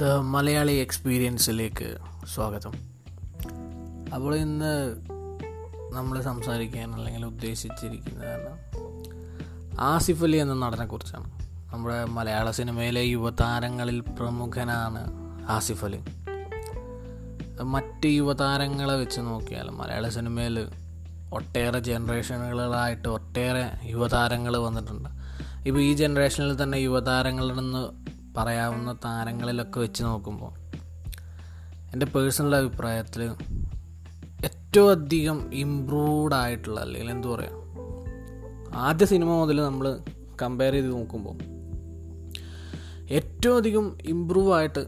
The Malayali എക്സ്പീരിയൻസിലേക്ക് സ്വാഗതം. അപ്പോൾ ഇന്ന് നമ്മൾ സംസാരിക്കാൻ അല്ലെങ്കിൽ ഉദ്ദേശിച്ചിരിക്കുന്നത് ആസിഫ് അലി എന്ന നടനെക്കുറിച്ചാണ് നമ്മുടെ മലയാള സിനിമയിലെ യുവതാരങ്ങളിൽ പ്രമുഖനാണ് ആസിഫ് അലി. മറ്റ് യുവതാരങ്ങളെ വെച്ച് നോക്കിയാൽ മലയാള സിനിമയിൽ ഒട്ടേറെ ജനറേഷനുകളായിട്ട് ഒട്ടേറെ യുവതാരങ്ങൾ വന്നിട്ടുണ്ട്. ഇപ്പോൾ ഈ ജനറേഷനിൽ തന്നെ യുവതാരങ്ങളിൽ നിന്ന് പറയാവുന്ന താരങ്ങളിലൊക്കെ വെച്ച് നോക്കുമ്പോൾ എന്റെ പേഴ്സണൽ അഭിപ്രായത്തിൽ ഏറ്റവും അധികം ഇമ്പ്രൂവ്ഡ് ആയിട്ടുള്ള അല്ലെങ്കിൽ എന്തു പറയുക ആദ്യ സിനിമ മുതൽ നമ്മൾ കമ്പയർ ചെയ്ത് നോക്കുമ്പോൾ ഏറ്റവും അധികം ഇമ്പ്രൂവ് ആയിട്ട്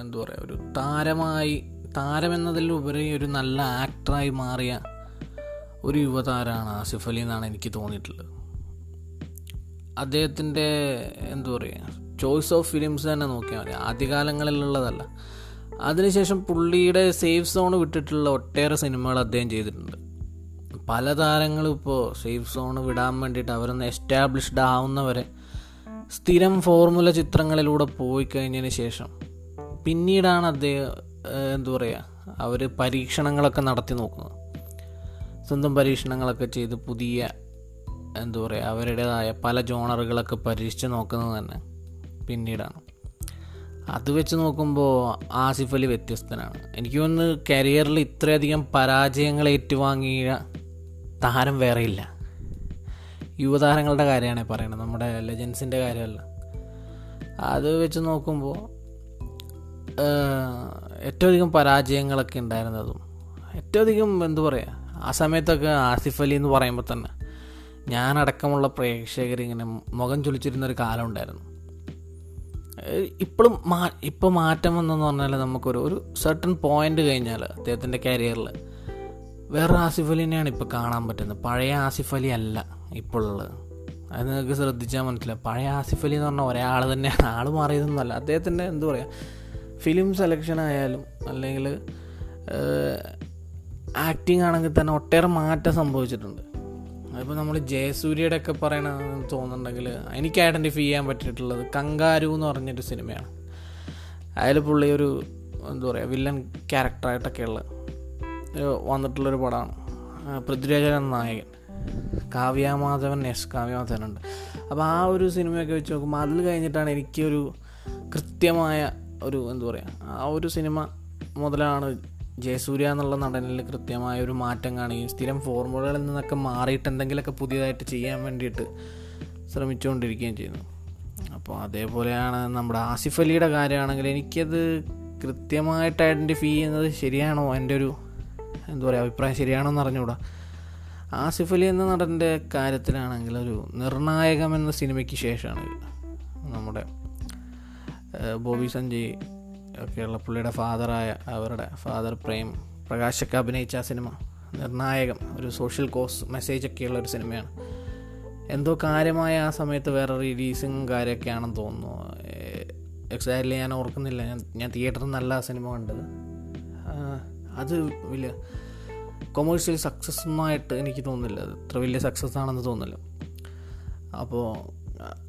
എന്താ പറയുക ഒരു താരമായി താരമെന്നതിലുപരി ഒരു നല്ല ആക്ടറായി മാറിയ ഒരു യുവതാരമാണ് ആസിഫ് അലി എന്നാണ് എനിക്ക് തോന്നിയിട്ടുള്ളത്. അദ്ദേഹത്തിന്റെ എന്താ പറയുക ചോയ്സ് ഓഫ് ഫിലിംസ് തന്നെ നോക്കിയാൽ മതി. ആദ്യകാലങ്ങളിലുള്ളതല്ല. അതിനുശേഷം പുള്ളിയുടെ സേഫ് സോൺ വിട്ടിട്ടുള്ള ഒട്ടേറെ സിനിമകൾ അദ്ദേഹം ചെയ്തിട്ടുണ്ട്. പല താരങ്ങളും ഇപ്പോൾ സേഫ് സോൺ വിടാൻ വേണ്ടിയിട്ട് അവരൊന്ന് എസ്റ്റാബ്ലിഷ്ഡ് ആവുന്നവരെ സ്ഥിരം ഫോർമുല ചിത്രങ്ങളിലൂടെ പോയി കഴിഞ്ഞതിന് ശേഷം പിന്നീടാണ് അദ്ദേഹം എന്താ പറയുക അവർ പരീക്ഷണങ്ങളൊക്കെ നടത്തി നോക്കുന്നത്. സ്വന്തം പരീക്ഷണങ്ങളൊക്കെ ചെയ്ത് പുതിയ എന്താ പറയുക അവരുടേതായ പല ജോണറുകളൊക്കെ പരീക്ഷിച്ച് നോക്കുന്നത് തന്നെ. പിന്നീടാണ്. അത് വെച്ച് നോക്കുമ്പോൾ ആസിഫ് അലി വ്യത്യസ്തനാണ്. എനിക്ക് തോന്നുന്നു കരിയറിൽ ഇത്രയധികം പരാജയങ്ങൾ ഏറ്റുവാങ്ങിയ താരം വേറെയില്ല യുവതാരങ്ങളുടെ കാര്യമാണ് പറയുന്നത്. നമ്മുടെ ലെജൻസിന്റെ കാര്യമല്ല. അത് വെച്ച് നോക്കുമ്പോൾ ഏറ്റവും അധികം പരാജയങ്ങളൊക്കെ ഉണ്ടായിരുന്നതും ഏറ്റവും അധികം എന്തു പറയുക ആ സമയത്തൊക്കെ ആസിഫ് അലി എന്ന് പറയുമ്പോൾ തന്നെ ഞാനടക്കമുള്ള പ്രേക്ഷകർ ഇങ്ങനെ മുഖം ചൊലിച്ചിരുന്നൊരു കാലം ഉണ്ടായിരുന്നു. ഇപ്പോഴും മാ ഇപ്പോൾ മാറ്റം വന്നെന്ന് പറഞ്ഞാൽ നമുക്കൊരു ഒരു സർട്ടൺ പോയിന്റ് കഴിഞ്ഞാൽ അദ്ദേഹത്തിന്റെ കരിയറിൽ വേറെ ആസിഫ് അലിനെയാണ് ഇപ്പോൾ കാണാൻ പറ്റുന്നത്. പഴയ ആസിഫ് അലി അല്ല ഇപ്പോൾ ഉള്ളത് അത് നിങ്ങൾക്ക് ശ്രദ്ധിച്ചാൽ മനസ്സിലാവും. പഴയ ആസിഫ് അലി എന്ന് പറഞ്ഞാൽ ഒരാൾ തന്നെയാണ്. ആൾ മാറിയതൊന്നുമല്ല. അദ്ദേഹത്തിന്റെ എന്താ പറയുക ഫിലിം സെലക്ഷൻ ആയാലും അല്ലെങ്കിൽ ആക്ടിങ് ആണെങ്കിൽ തന്നെ ഒട്ടേറെ മാറ്റം സംഭവിച്ചിട്ടുണ്ട്. അതിപ്പോൾ നമ്മൾ ജയസൂര്യയുടെ ഒക്കെ പറയണമെന്ന് തോന്നുന്നുണ്ടെങ്കിൽ എനിക്ക് ഐഡന്റിഫൈ ചെയ്യാൻ പറ്റിയിട്ടുള്ളത് കങ്കാരു എന്ന് പറഞ്ഞൊരു സിനിമയാണ്. അതിൽ പുള്ളി ഒരു എന്താ പറയുക വില്ലൻ ക്യാരക്ടറായിട്ടൊക്കെയുള്ള വന്നിട്ടുള്ളൊരു പടമാണ്. പൃഥ്വിരാജൻ നായകൻ. കാവ്യാമാധവൻ എസ് കാവ്യാമാധവനുണ്ട് അപ്പോൾ ആ ഒരു സിനിമയൊക്കെ വെച്ച് നോക്കുമ്പോൾ അതിൽ കഴിഞ്ഞിട്ടാണ് എനിക്കൊരു കൃത്യമായ ഒരു എന്താ പറയുക ആ ഒരു സിനിമ മുതലാണ് ജയസൂര്യ എന്നുള്ള നടനിൽ കൃത്യമായ ഒരു മാറ്റം കാണുകയും സ്ഥിരം ഫോർമുലകളിൽ നിന്നൊക്കെ മാറിയിട്ട് എന്തെങ്കിലുമൊക്കെ പുതിയതായിട്ട് ചെയ്യാൻ വേണ്ടിയിട്ട് ശ്രമിച്ചുകൊണ്ടിരിക്കുകയും ചെയ്യുന്നു. അപ്പോൾ അതേപോലെയാണ് നമ്മുടെ ആസിഫ് അലിയുടെ കാര്യമാണെങ്കിൽ എനിക്കത് കൃത്യമായിട്ട് ഐഡന്റിഫൈ ചെയ്യുന്നത് ശരിയാണോ? എന്റെ ഒരു എന്താ പറയുക അഭിപ്രായം ശരിയാണോ എന്ന് അറിഞ്ഞുകൂടാ. ആസിഫ് അലി എന്ന നടന്റെ കാര്യത്തിലാണെങ്കിൽ ഒരു നിർണായകം എന്ന സിനിമയ്ക്ക് ശേഷമാണ് നമ്മുടെ ബോബി സഞ്ജയ് ഒക്കെയുള്ള പുള്ളിയുടെ ഫാദറായ അവരുടെ ഫാദർ പ്രേം പ്രകാശൊക്കെ അഭിനയിച്ച ആ സിനിമ. നിർണായകം. ഒരു സോഷ്യൽ കോസ് മെസ്സേജ് ഒക്കെയുള്ള ഒരു സിനിമയാണ്. എന്തോ കാര്യമായ ആ സമയത്ത് വേറെ റിലീസും കാര്യമൊക്കെ ആണെന്ന് തോന്നുന്നു. എക്സാക്ട്ലി ഞാൻ ഓർക്കുന്നില്ല. ഞാൻ ഞാൻ തിയേറ്ററിൽ നല്ല സിനിമ കണ്ടത്. അത് വലിയ കൊമേഴ്ഷ്യൽ സക്സസ് എനിക്ക് തോന്നുന്നില്ല. അത്ര വലിയ സക്സസ് ആണെന്ന് തോന്നുന്നില്ല. അപ്പോൾ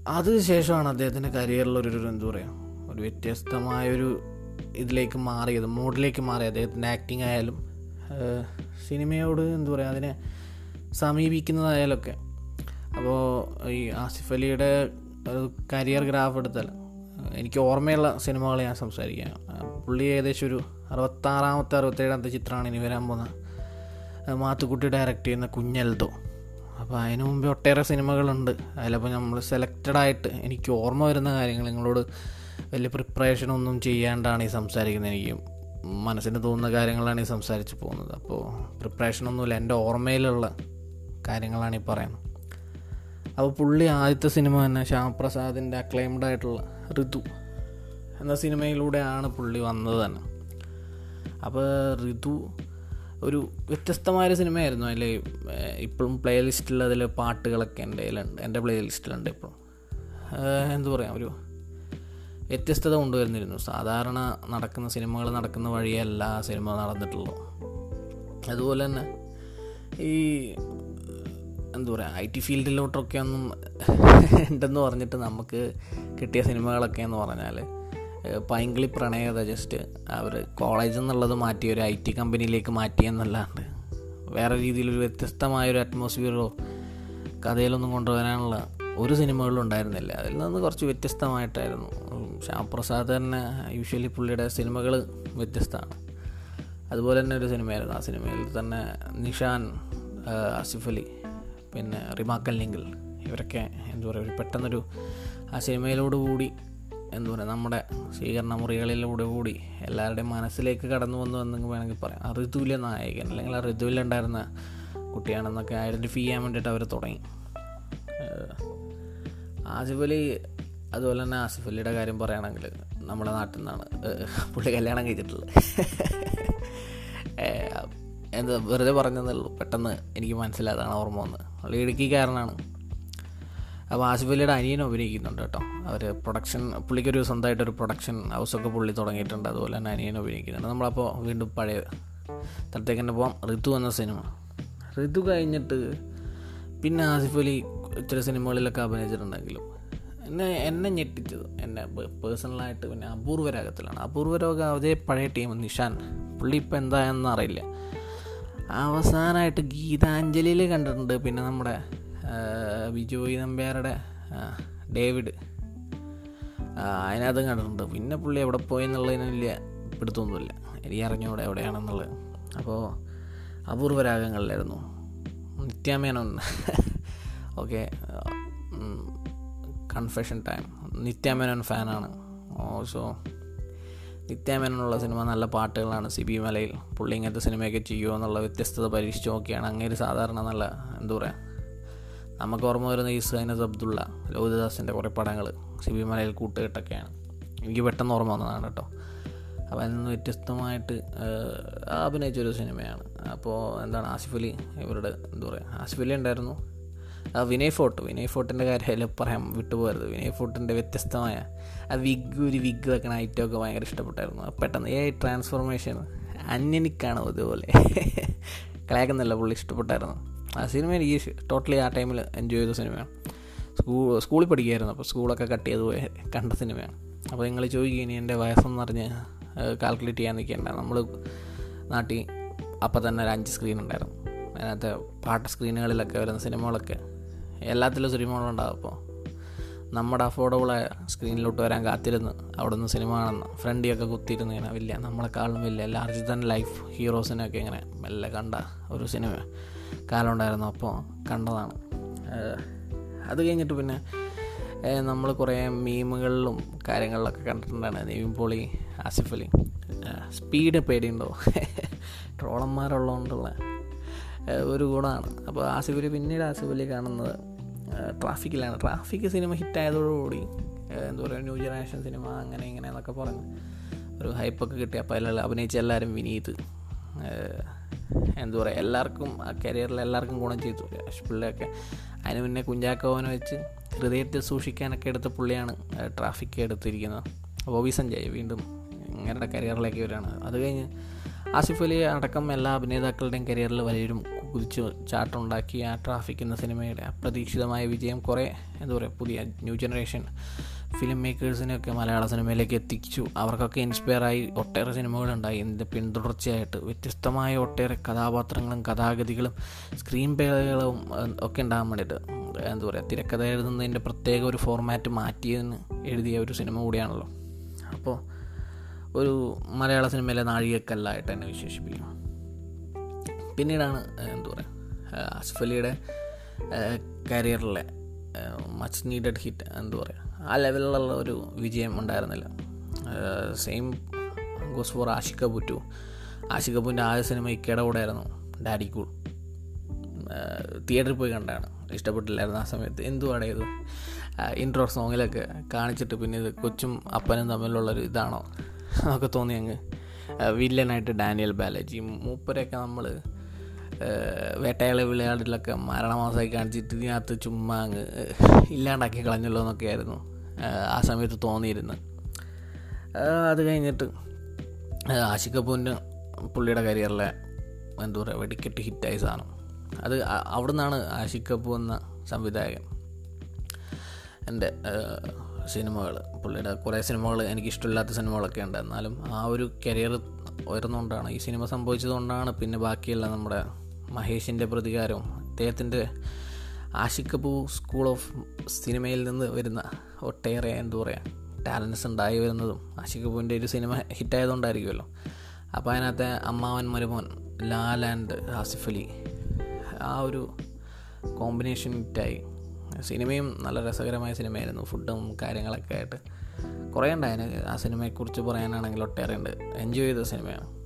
അതിന് ശേഷമാണ് അദ്ദേഹത്തിന്റെ കരിയറിലൊരു എന്താ പറയുക ഒരു വ്യത്യസ്തമായൊരു ഇതിലേക്ക് മാറിയത് മോഡിലേക്ക് മാറി അദ്ദേഹത്തിന്റെ ആക്ടിങ് ആയാലും സിനിമയോട് എന്താ പറയുക അതിനെ സമീപിക്കുന്നതായാലൊക്കെ. അപ്പോൾ ഈ ആസിഫ് അലിയുടെ കരിയർ ഗ്രാഫ് എടുത്താൽ എനിക്ക് ഓർമ്മയുള്ള സിനിമകൾ ഞാൻ സംസാരിക്കാം. പുള്ളി ഏകദേശം ഒരു അറുപത്താറാമത്തെ അറുപത്തേഴാമത്തെ ചിത്രമാണ് ഇനി വരാൻ പോകുന്ന മാത്തുക്കുട്ടി ഡയറക്റ്റ് ചെയ്യുന്ന കുഞ്ഞൽദോ. അപ്പോൾ അതിനു മുമ്പേ ഒട്ടേറെ സിനിമകളുണ്ട്. അതിലപ്പോൾ നമ്മൾ സെലക്റ്റഡ് ആയിട്ട് എനിക്ക് ഓർമ്മ വരുന്ന കാര്യങ്ങൾ നിങ്ങളോട് വലിയ പ്രിപ്പറേഷൻ ഒന്നും ചെയ്യാണ്ടാണ് ഈ സംസാരിക്കുന്നത്. എനിക്ക് മനസ്സിന് തോന്നുന്ന കാര്യങ്ങളാണ് ഈ സംസാരിച്ച് പോകുന്നത്. അപ്പോൾ പ്രിപ്പറേഷനൊന്നുമില്ല. എന്റെ ഓർമ്മയിലുള്ള കാര്യങ്ങളാണ് ഈ പറയുന്നത്. അപ്പോൾ പുള്ളി ആദ്യത്തെ സിനിമ തന്നെ ശ്യാമപ്രസാദിന്റെ അക്ലൈംഡ് ആയിട്ടുള്ള ഋതു എന്ന സിനിമയിലൂടെയാണ് പുള്ളി വന്നത് തന്നെ. അപ്പോൾ ഋതു ഒരു വ്യത്യസ്തമായൊരു സിനിമയായിരുന്നു. അതിൽ ഇപ്പോഴും പ്ലേ ലിസ്റ്റിൽ പാട്ടുകളൊക്കെ എന്റെ കയ്യിലുണ്ട്. എന്റെ പ്ലേ ലിസ്റ്റിലുണ്ട് ഇപ്പോഴും. എന്തു പറയാം? ഒരു വ്യത്യസ്തത കൊണ്ടുവരുന്നിരുന്നു. സാധാരണ നടക്കുന്ന സിനിമകൾ നടക്കുന്ന വഴിയല്ല സിനിമ നടന്നിട്ടുള്ളൂ. അതുപോലെ തന്നെ ഈ എന്താ പറയുക ഐ ടി ഫീൽഡിലോട്ടൊക്കെ ഒന്നും ഉണ്ടെന്ന് പറഞ്ഞിട്ട് നമുക്ക് കിട്ടിയ സിനിമകളൊക്കെ എന്ന് പറഞ്ഞാൽ പൈങ്കിളി പ്രണയത ജസ്റ്റ് അവർ കോളേജിൽ നിന്നുള്ളത് മാറ്റി ഒരു ഐ ടി കമ്പനിയിലേക്ക് മാറ്റിയെന്നല്ലാണ്ട് വേറെ രീതിയിലൊരു വ്യത്യസ്തമായൊരു അറ്റ്മോസ്ഫിയറോ കഥയിലൊന്നും കൊണ്ടുവരാനുള്ള ഒരു സിനിമകളിലും ഉണ്ടായിരുന്നില്ല. അതിൽ നിന്ന് കുറച്ച് വ്യത്യസ്തമായിട്ടായിരുന്നു. ശ്യാം പ്രസാദ് തന്നെ യൂഷ്വലി പുള്ളിയുടെ സിനിമകൾ വ്യത്യസ്തമാണ്. അതുപോലെ തന്നെ ഒരു സിനിമയായിരുന്നു. ആ സിനിമയിൽ തന്നെ നിഷാൻ ആസിഫ് അലി പിന്നെ റിമാക്കൽ ലിങ്കിൽ ഇവരൊക്കെ എന്താ പറയുക ഒരു പെട്ടെന്നൊരു ആ സിനിമയിലോട് കൂടി എന്താ പറയുക നമ്മുടെ സ്വീകരണ മുറികളിലൂടെ കൂടി എല്ലാവരുടെയും മനസ്സിലേക്ക് കടന്നു വന്നു എന്ന് വേണമെങ്കിൽ പറയാം. ആ ഋതുവിലെ നായകൻ അല്ലെങ്കിൽ ആ ഋതുവിലുണ്ടായിരുന്ന കുട്ടിയാണെന്നൊക്കെ ഐഡന്റിഫൈ ചെയ്യാൻ വേണ്ടിയിട്ട് അവർ തുടങ്ങി. ആസിഫ് അലി അതുപോലെ തന്നെ ആസിഫ് അലിയുടെ കാര്യം പറയുകയാണെങ്കിൽ നമ്മുടെ നാട്ടിൽ നിന്നാണ് പുള്ളി കല്യാണം കഴിച്ചിട്ടുള്ളത്. എന്താ വെറുതെ പറഞ്ഞതേ പെട്ടെന്ന് എനിക്ക് മനസ്സിലാതാണ് ഓർമ്മ വന്ന് പുള്ളി ഇടുക്കിക്കാരനാണ്. അപ്പോൾ ആസിഫ് അലിയുടെ അനിയനും അഭിനയിക്കുന്നുണ്ട് കേട്ടോ. അവർ പ്രൊഡക്ഷൻ പുള്ളിക്കൊരു സ്വന്തമായിട്ടൊരു പ്രൊഡക്ഷൻ ഹൗസൊക്കെ പുള്ളി തുടങ്ങിയിട്ടുണ്ട്. അതുപോലെ തന്നെ അനിയനും അഭിനയിക്കുന്നുണ്ട്. നമ്മളപ്പോൾ വീണ്ടും പഴയ സ്ഥലത്തേക്ക് തന്നെ പോവാം. ഋതു എന്ന സിനിമ. ഋതു കഴിഞ്ഞിട്ട് പിന്നെ ആസിഫ് അലി ചില സിനിമകളിലൊക്കെ അഭിനയിച്ചിട്ടുണ്ടെങ്കിലും എന്നെ എന്നെ ഞെട്ടിച്ചത്. എന്നെ പേഴ്സണലായിട്ട് പിന്നെ അപൂർവരാഗത്തിലാണ് അപൂർവരാഗം അതേ പഴയ ടീം നിഷാൻ. പുള്ളി ഇപ്പം എന്തായെന്ന് അറിയില്ല. അവസാനമായിട്ട് ഗീതാഞ്ജലിയിൽ കണ്ടിട്ടുണ്ട്. പിന്നെ നമ്മുടെ ബിജോയ് നമ്പ്യാരുടെ ഡേവിഡ്. അതിനകത്തും കണ്ടിട്ടുണ്ട്. പിന്നെ പുള്ളി എവിടെ പോയി എന്നുള്ളതിന് വലിയ പിടുത്തൊന്നുമില്ല എനിക്ക് അറിഞ്ഞൂടെ എവിടെയാണെന്നുള്ളത്. അപ്പോൾ അപൂർവരാഗങ്ങളിലായിരുന്നു Nithya Menon. Okay confession time Nithya Menon ഫാനാണ്. സോ നിത്യാമേനോനുള്ള സിനിമ നല്ല പാട്ടുകളാണ്. സി ബി മലയിൽ പുള്ളി ഇങ്ങനത്തെ സിനിമയൊക്കെ ചെയ്യുമോ എന്നുള്ള വ്യത്യസ്തത പരീക്ഷിച്ച് നോക്കിയാണ്. അങ്ങനെ സാധാരണ നല്ല എന്താ പറയുക നമുക്ക് ഓർമ്മ വരുന്ന ഈ സൈനസ് അബ്ദുള്ള ലോഹിതദാസിന്റെ കുറേ പടങ്ങൾ സി ബി മലയിൽ കൂട്ടുകെട്ടൊക്കെയാണ്. എനിക്ക് പെട്ടെന്ന് ഓർമ്മ വന്നതാണ് കേട്ടോ. അപ്പോൾ അതിൽ നിന്ന് വ്യത്യസ്തമായിട്ട് അഭിനയിച്ചൊരു സിനിമയാണ്. അപ്പോൾ എന്താണ് ആസിഫ് അലി ഇവരുടെ എന്താ പറയുക ആസിഫ് അലി ഉണ്ടായിരുന്നു. ആ വിനയ് ഫോർട്ട്. വിനയ് ഫോർട്ടിന്റെ കാര്യം പറയാം വിട്ടുപോകരുത്. വിനയ് ഫോർട്ടിന്റെ വ്യത്യസ്തമായ ആ വിഗ് ഒരു വിഗ് വെക്കണ ഐറ്റമൊക്കെ ഭയങ്കര ഇഷ്ടപ്പെട്ടായിരുന്നു. പെട്ടെന്ന് ഏ ട്രാൻസ്ഫോർമേഷൻ അന്യനിക്കാണ് ഇതുപോലെ. കളയാക്കുന്നില്ല പുള്ളി ഇഷ്ടപ്പെട്ടായിരുന്നു. ആ സിനിമ എനിക്ക് ടോട്ടലി ആ ടൈമിൽ എൻജോയ് ചെയ്ത സിനിമയാണ്. സ്കൂൾ സ്കൂളിൽ പഠിക്കുമായിരുന്നു അപ്പോൾ സ്കൂളൊക്കെ കട്ട് ചെയ്ത് പോയ കണ്ട സിനിമയാണ്. അപ്പോൾ നിങ്ങൾ ചോദിക്കുക ഇനി എന്റെ വയസ്സെന്ന് പറഞ്ഞ് കാൽക്കുലേറ്റ് ചെയ്യാൻ നിൽക്കേണ്ട. നമ്മൾ നാട്ടിൽ അപ്പോൾ തന്നെ ഒരു അഞ്ച് സ്ക്രീൻ ഉണ്ടായിരുന്നു. അതിനകത്ത് പാട്ട് സ്ക്രീനുകളിലൊക്കെ വരുന്ന സിനിമകളൊക്കെ എല്ലാത്തിലും സിനിമകളുണ്ടാവും അപ്പോൾ. നമ്മുടെ അഫോർഡബിളായ സ്ക്രീനിലോട്ട് വരാൻ കാത്തിരുന്ന് അവിടെ നിന്ന് സിനിമ കാണുന്ന ഫ്രണ്ടിയൊക്കെ കുത്തിയിരുന്ന് ഇങ്ങനെ വലിയ നമ്മളെക്കാളും വലിയ ലാർജ് ദൻ ലൈഫ് ഹീറോസിനെയൊക്കെ ഇങ്ങനെ മെല്ലെ കണ്ട ഒരു സിനിമ കാലം ഉണ്ടായിരുന്നു അപ്പോൾ കണ്ടതാണ്. അത് കഴിഞ്ഞിട്ട് പിന്നെ നമ്മൾ കുറേ മീമുകളിലും കാര്യങ്ങളിലൊക്കെ കണ്ടിട്ടുണ്ടാണ് നെയ്മീൻ പോളി ആസിഫ് അലി. സ്പീഡ് പേടിയുണ്ടോ? ട്രോളന്മാരുള്ളതുകൊണ്ടുള്ള ഒരു ഗുണമാണ്. അപ്പോൾ ആസിഫ് അലി പിന്നീട് ആസിഫ് അലി കാണുന്നത് ട്രാഫിക്കിലാണ് ട്രാഫിക് സിനിമ ഹിറ്റായതോടുകൂടി എന്താ പറയുക ന്യൂ ജനറേഷൻ സിനിമ അങ്ങനെ ഇങ്ങനെ എന്നൊക്കെ പറഞ്ഞ് ഒരു ഹൈപ്പൊക്കെ കിട്ടി. അപ്പോൾ അതിൽ അഭിനയിച്ച എല്ലാവരും വിനീത്. എന്താ പറയുക എല്ലാവർക്കും ആ കരിയറിൽ എല്ലാവർക്കും ഗുണം ചെയ്തു. പിള്ളയൊക്കെ അതിന് മുന്നേ കുഞ്ചാക്കോവനെ വെച്ച് ഹൃദയത്തെ സൂക്ഷിക്കാനൊക്കെ എടുത്ത പുള്ളിയാണ് ട്രാഫിക് എടുത്തിരിക്കുന്നത്. ബോബി സഞ്ജയ് വീണ്ടും ഇങ്ങനെ കരിയറിലേക്ക് വരികയാണ്. അത് കഴിഞ്ഞ് ആസിഫ് അലി അടക്കം എല്ലാ അഭിനേതാക്കളുടെയും കരിയറിൽ വലിയൊരു കുതിച്ചു ചാട്ടുണ്ടാക്കി ആ ട്രാഫിക് എന്ന സിനിമയുടെ അപ്രതീക്ഷിതമായ വിജയം കുറേ എന്താ പറയുക പുതിയ ന്യൂ ജനറേഷൻ ഫിലിം മേക്കേഴ്സിനെയൊക്കെ മലയാള സിനിമയിലേക്ക് എത്തിച്ചു. അവർക്കൊക്കെ ഇൻസ്പയറായി ഒട്ടേറെ സിനിമകളുണ്ടായി ഇതിന്റെ പിന്തുടർച്ചയായിട്ട് വ്യത്യസ്തമായ ഒട്ടേറെ കഥാപാത്രങ്ങളും കഥാഗതികളും സ്ക്രീൻ പേകളും ഒക്കെ ഉണ്ടാകാൻ വേണ്ടിയിട്ട് എന്താ പറയുക തിരക്കഥ എഴുതുന്നതിന്റെ പ്രത്യേക ഒരു ഫോർമാറ്റ് മാറ്റിയതിന് എഴുതിയ ഒരു സിനിമ കൂടിയാണല്ലോ. അപ്പോൾ ഒരു മലയാള സിനിമയിലെ നാഴികക്കല്ലായിട്ട് തന്നെ വിശേഷിപ്പിക്കും പിന്നീടാണ് എന്താ പറയുക ആസിഫ് അലിയുടെ കരിയറിലെ മച്ച് നീഡഡ് ഹിറ്റ് എന്താ പറയുക ആ ലെവലിലുള്ള ഒരു വിജയം ഉണ്ടായിരുന്നില്ല. Same goes for Aashiqui two Aashiqui കപൂറിന്റെ ആദ്യ സിനിമ ഇക്കയുടെ കൂടെ ആയിരുന്നു ഡാഡി കൂൾ തിയേറ്ററിൽ പോയി കണ്ടാണ് ഇഷ്ടപ്പെട്ടില്ലായിരുന്നു ആ സമയത്ത്. എന്തുവാണ് ഇത്? ഇൻട്രോ സോങ്ങിലൊക്കെ കാണിച്ചിട്ട് പിന്നെ ഇത് കൊച്ചും അപ്പനും തമ്മിലുള്ളൊരു ഇതാണോ? എന്നൊക്കെ തോന്നി അങ്ങ്. വില്ലനായിട്ട് ഡാനിയൽ ബാലജി മൂപ്പരെയൊക്കെ നമ്മൾ വേട്ടയാളെ വിളയാടിലൊക്കെ മരണമാസമായി കാണിച്ചിട്ട് ഇതിനകത്ത് ചുമ്മാ അങ്ങ് ഇല്ലാണ്ടാക്കി കളഞ്ഞല്ലോ എന്നൊക്കെയായിരുന്നു ആ സമയത്ത് തോന്നിയിരുന്നു അത് കഴിഞ്ഞിട്ട് ആഷിക് കപൂറിന്റെ പുള്ളിയുടെ കരിയറിലെ എന്താ പറയുക വെടിക്കെട്ട് ഹിറ്റായ സാധനം. അത് അവിടെ നിന്നാണ് ആഷിക് കപൂർ എന്ന സംവിധായകൻ എന്റെ സിനിമകൾ പുള്ളിയുടെ കുറേ സിനിമകൾ എനിക്കിഷ്ടമില്ലാത്ത സിനിമകളൊക്കെ ഉണ്ട്. എന്നാലും ആ ഒരു കരിയർ ഉയർന്നുകൊണ്ടാണ് ഈ സിനിമ സംഭവിച്ചതുകൊണ്ടാണ് പിന്നെ ബാക്കിയുള്ള നമ്മുടെ മഹേഷിന്റെ പ്രതികാരവും അദ്ദേഹത്തിന്റെ ആഷിക്കപ്പൂ സ്കൂൾ ഓഫ് സിനിമയിൽ നിന്ന് വരുന്ന ഒട്ടേറെ എന്താ പറയുക ടാലൻസ് ഉണ്ടായി വരുന്നതും ആഷിക്കപ്പൂവിന്റെ ഒരു സിനിമ ഹിറ്റായതുകൊണ്ടായിരിക്കുമല്ലോ. അപ്പോൾ അതിനകത്തെ അമ്മാവൻ മരുമോൻ ലാൽ ആൻഡ് ആസിഫ് അലി ആ ഒരു കോമ്പിനേഷൻ ഹിറ്റായി. സിനിമയും നല്ല രസകരമായ സിനിമയായിരുന്നു. ഫുഡും കാര്യങ്ങളൊക്കെ ആയിട്ട് കുറേ ഉണ്ടായിരുന്നു ആ സിനിമയെക്കുറിച്ച് പറയാനാണെങ്കിൽ ഒട്ടേറെ ഉണ്ട്. എൻജോയ് ചെയ്ത സിനിമയാണ്.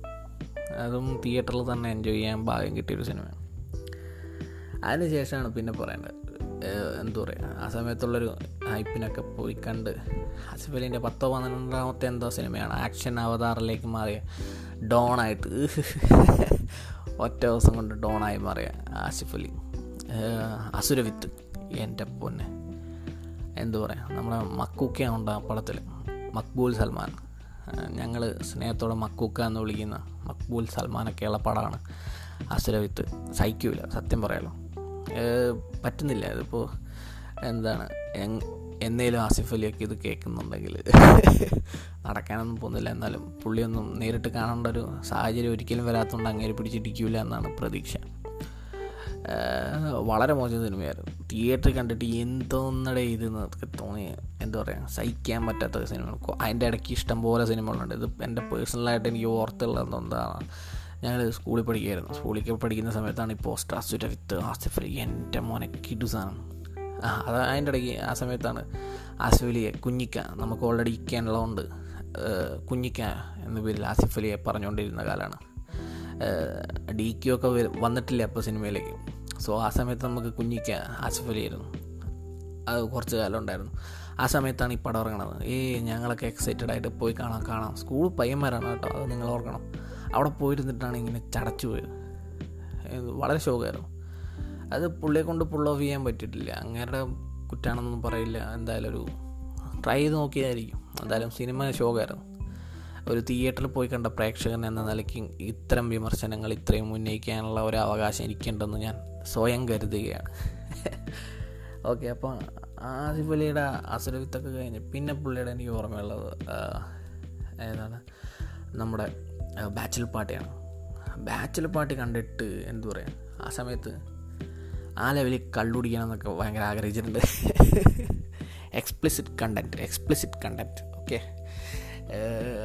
അതും തിയേറ്ററിൽ തന്നെ എൻജോയ് ചെയ്യാൻ ഭാഗ്യം കിട്ടിയൊരു സിനിമയാണ് അതിന് ശേഷമാണ് പിന്നെ പറയേണ്ടത് എന്താ പറയുക ആ സമയത്തുള്ളൊരു ഹൈപ്പിനൊക്കെ പോയി കണ്ട് ആസിഫ് അലീന്റെ പത്തോ പന്ത്രണ്ടാമത്തെ എന്തോ സിനിമയാണ് ആക്ഷൻ അവതാറിലേക്ക് മാറിയ ഡോണായിട്ട് ഒറ്റ ദിവസം കൊണ്ട് ഡോണായി മാറിയ ആസിഫ് അലി അസുരവിത്ത് എന്റെ പൊന്നെ. എന്തു നമ്മളെ മക്കൂക്കയാണ് ആ പടത്തിൽ മക്ബൂൽ സൽമാൻ. ഞങ്ങൾ സ്നേഹത്തോടെ മക്കൂക്ക എന്ന് വിളിക്കുന്ന മക്ബൂൽ സൽമാനൊക്കെയുള്ള പടമാണ്. അസുരവിത്ത് സഹിക്കൂല സത്യം പറയാലോ. പറ്റുന്നില്ല. അതിപ്പോൾ എന്താണ്? എന്നേലും ആസിഫ് അലിയൊക്കെ ഇത് കേൾക്കുന്നുണ്ടെങ്കിൽ നടക്കാനൊന്നും പോകുന്നില്ല. എന്നാലും പുള്ളിയൊന്നും നേരിട്ട് കാണേണ്ട ഒരു സാഹചര്യം ഒരിക്കലും വരാത്തതുകൊണ്ട് അങ്ങേര് പിടിച്ചിട്ടിരിക്കില്ല എന്നാണ് പ്രതീക്ഷ. വളരെ മോശം സിനിമയായിരുന്നു. തിയേറ്ററിൽ കണ്ടിട്ട് എന്തോന്നടെ ഇത് തോന്നി എന്താ പറയുക സഹിക്കാൻ പറ്റാത്ത സിനിമ അതിന്റെ ഇടയ്ക്ക് ഇഷ്ടം പോലെ സിനിമകളുണ്ട്. ഇത് എന്റെ പേഴ്സണലായിട്ട് എനിക്ക് ഓർത്തുള്ളത് എന്താണ് ഞങ്ങൾ സ്കൂളിൽ പഠിക്കുമായിരുന്നു സ്കൂളിൽ പഠിക്കുന്ന സമയത്താണ് ഈ പോസ്റ്റർ അസുര വിത്ത് ആസിഫ് എന്റെ മോനെ കിടു സാധനം. ആ അത് അതിന്റെ ഇടയ്ക്ക് ആ സമയത്താണ് ആസിഫ് അലിയെ കുഞ്ഞിക്ക നമുക്ക് ഓൾറെഡി ഇക്കാനുള്ളതുകൊണ്ട് കുഞ്ഞിക്ക എന്ന പേരിൽ ആസിഫ് അലിയെ പറഞ്ഞുകൊണ്ടിരുന്ന കാലമാണ്. ഡി ക്യു ഒക്കെ വന്നിട്ടില്ല അപ്പോൾ സിനിമയിലേക്ക്? സോ ആ സമയത്ത് നമുക്ക് കുഞ്ഞിക്ക ആസഫ് അലി ആയിരുന്നു അത് കുറച്ച് കാലം ഉണ്ടായിരുന്നു. ആ സമയത്താണ് ഈ പടം ഇറങ്ങണത്. ഏ ഞങ്ങളൊക്കെ എക്സൈറ്റഡ് ആയിട്ട് പോയി കാണാം കാണാം. സ്കൂൾ പയ്യന്മാരാണ് കേട്ടോ അത് നിങ്ങൾ ഓർക്കണം. അവിടെ പോയിരുന്നിട്ടാണ് ഇങ്ങനെ ചടച്ചു പോയത്. വളരെ ശോകമായിരുന്നു അത് പുള്ളിയെ കൊണ്ട് പുൾ ഓഫ് ചെയ്യാൻ പറ്റിയിട്ടില്ല. അങ്ങേരുടെ കുറ്റാണെന്നൊന്നും പറയില്ല. എന്തായാലും ഒരു ട്രൈ ചെയ്ത് നോക്കിയതായിരിക്കും എന്തായാലും സിനിമ ശോകമായിരുന്നു ഒരു തിയേറ്ററിൽ പോയി കണ്ട പ്രേക്ഷകൻ എന്ന നിലയ്ക്ക് ഇത്തരം വിമർശനങ്ങൾ ഇത്രയും ഉന്നയിക്കാനുള്ള ഒരു അവകാശം എനിക്കുണ്ടെന്ന് ഞാൻ സ്വയം കരുതുകയാണ്. ഓക്കെ അപ്പോൾ ആദ്യ പുള്ളിയുടെ അസുരവിത്തൊക്കെ കഴിഞ്ഞ് പിന്നെ പുള്ളിയുടെ എനിക്ക് ഓർമ്മയുള്ളത് ഏതാണ്? നമ്മുടെ ബാച്ചിൽ പാർട്ടിയാണ്. ബാച്ചിൽ പാർട്ടി കണ്ടിട്ട് എന്തു പറയുക ആ സമയത്ത് ആ ലെവലിൽ കള്ളുടിക്കണം എന്നൊക്കെ ഭയങ്കര ആഗ്രഹിച്ചിട്ടുണ്ട്. Explicit content explicit content okay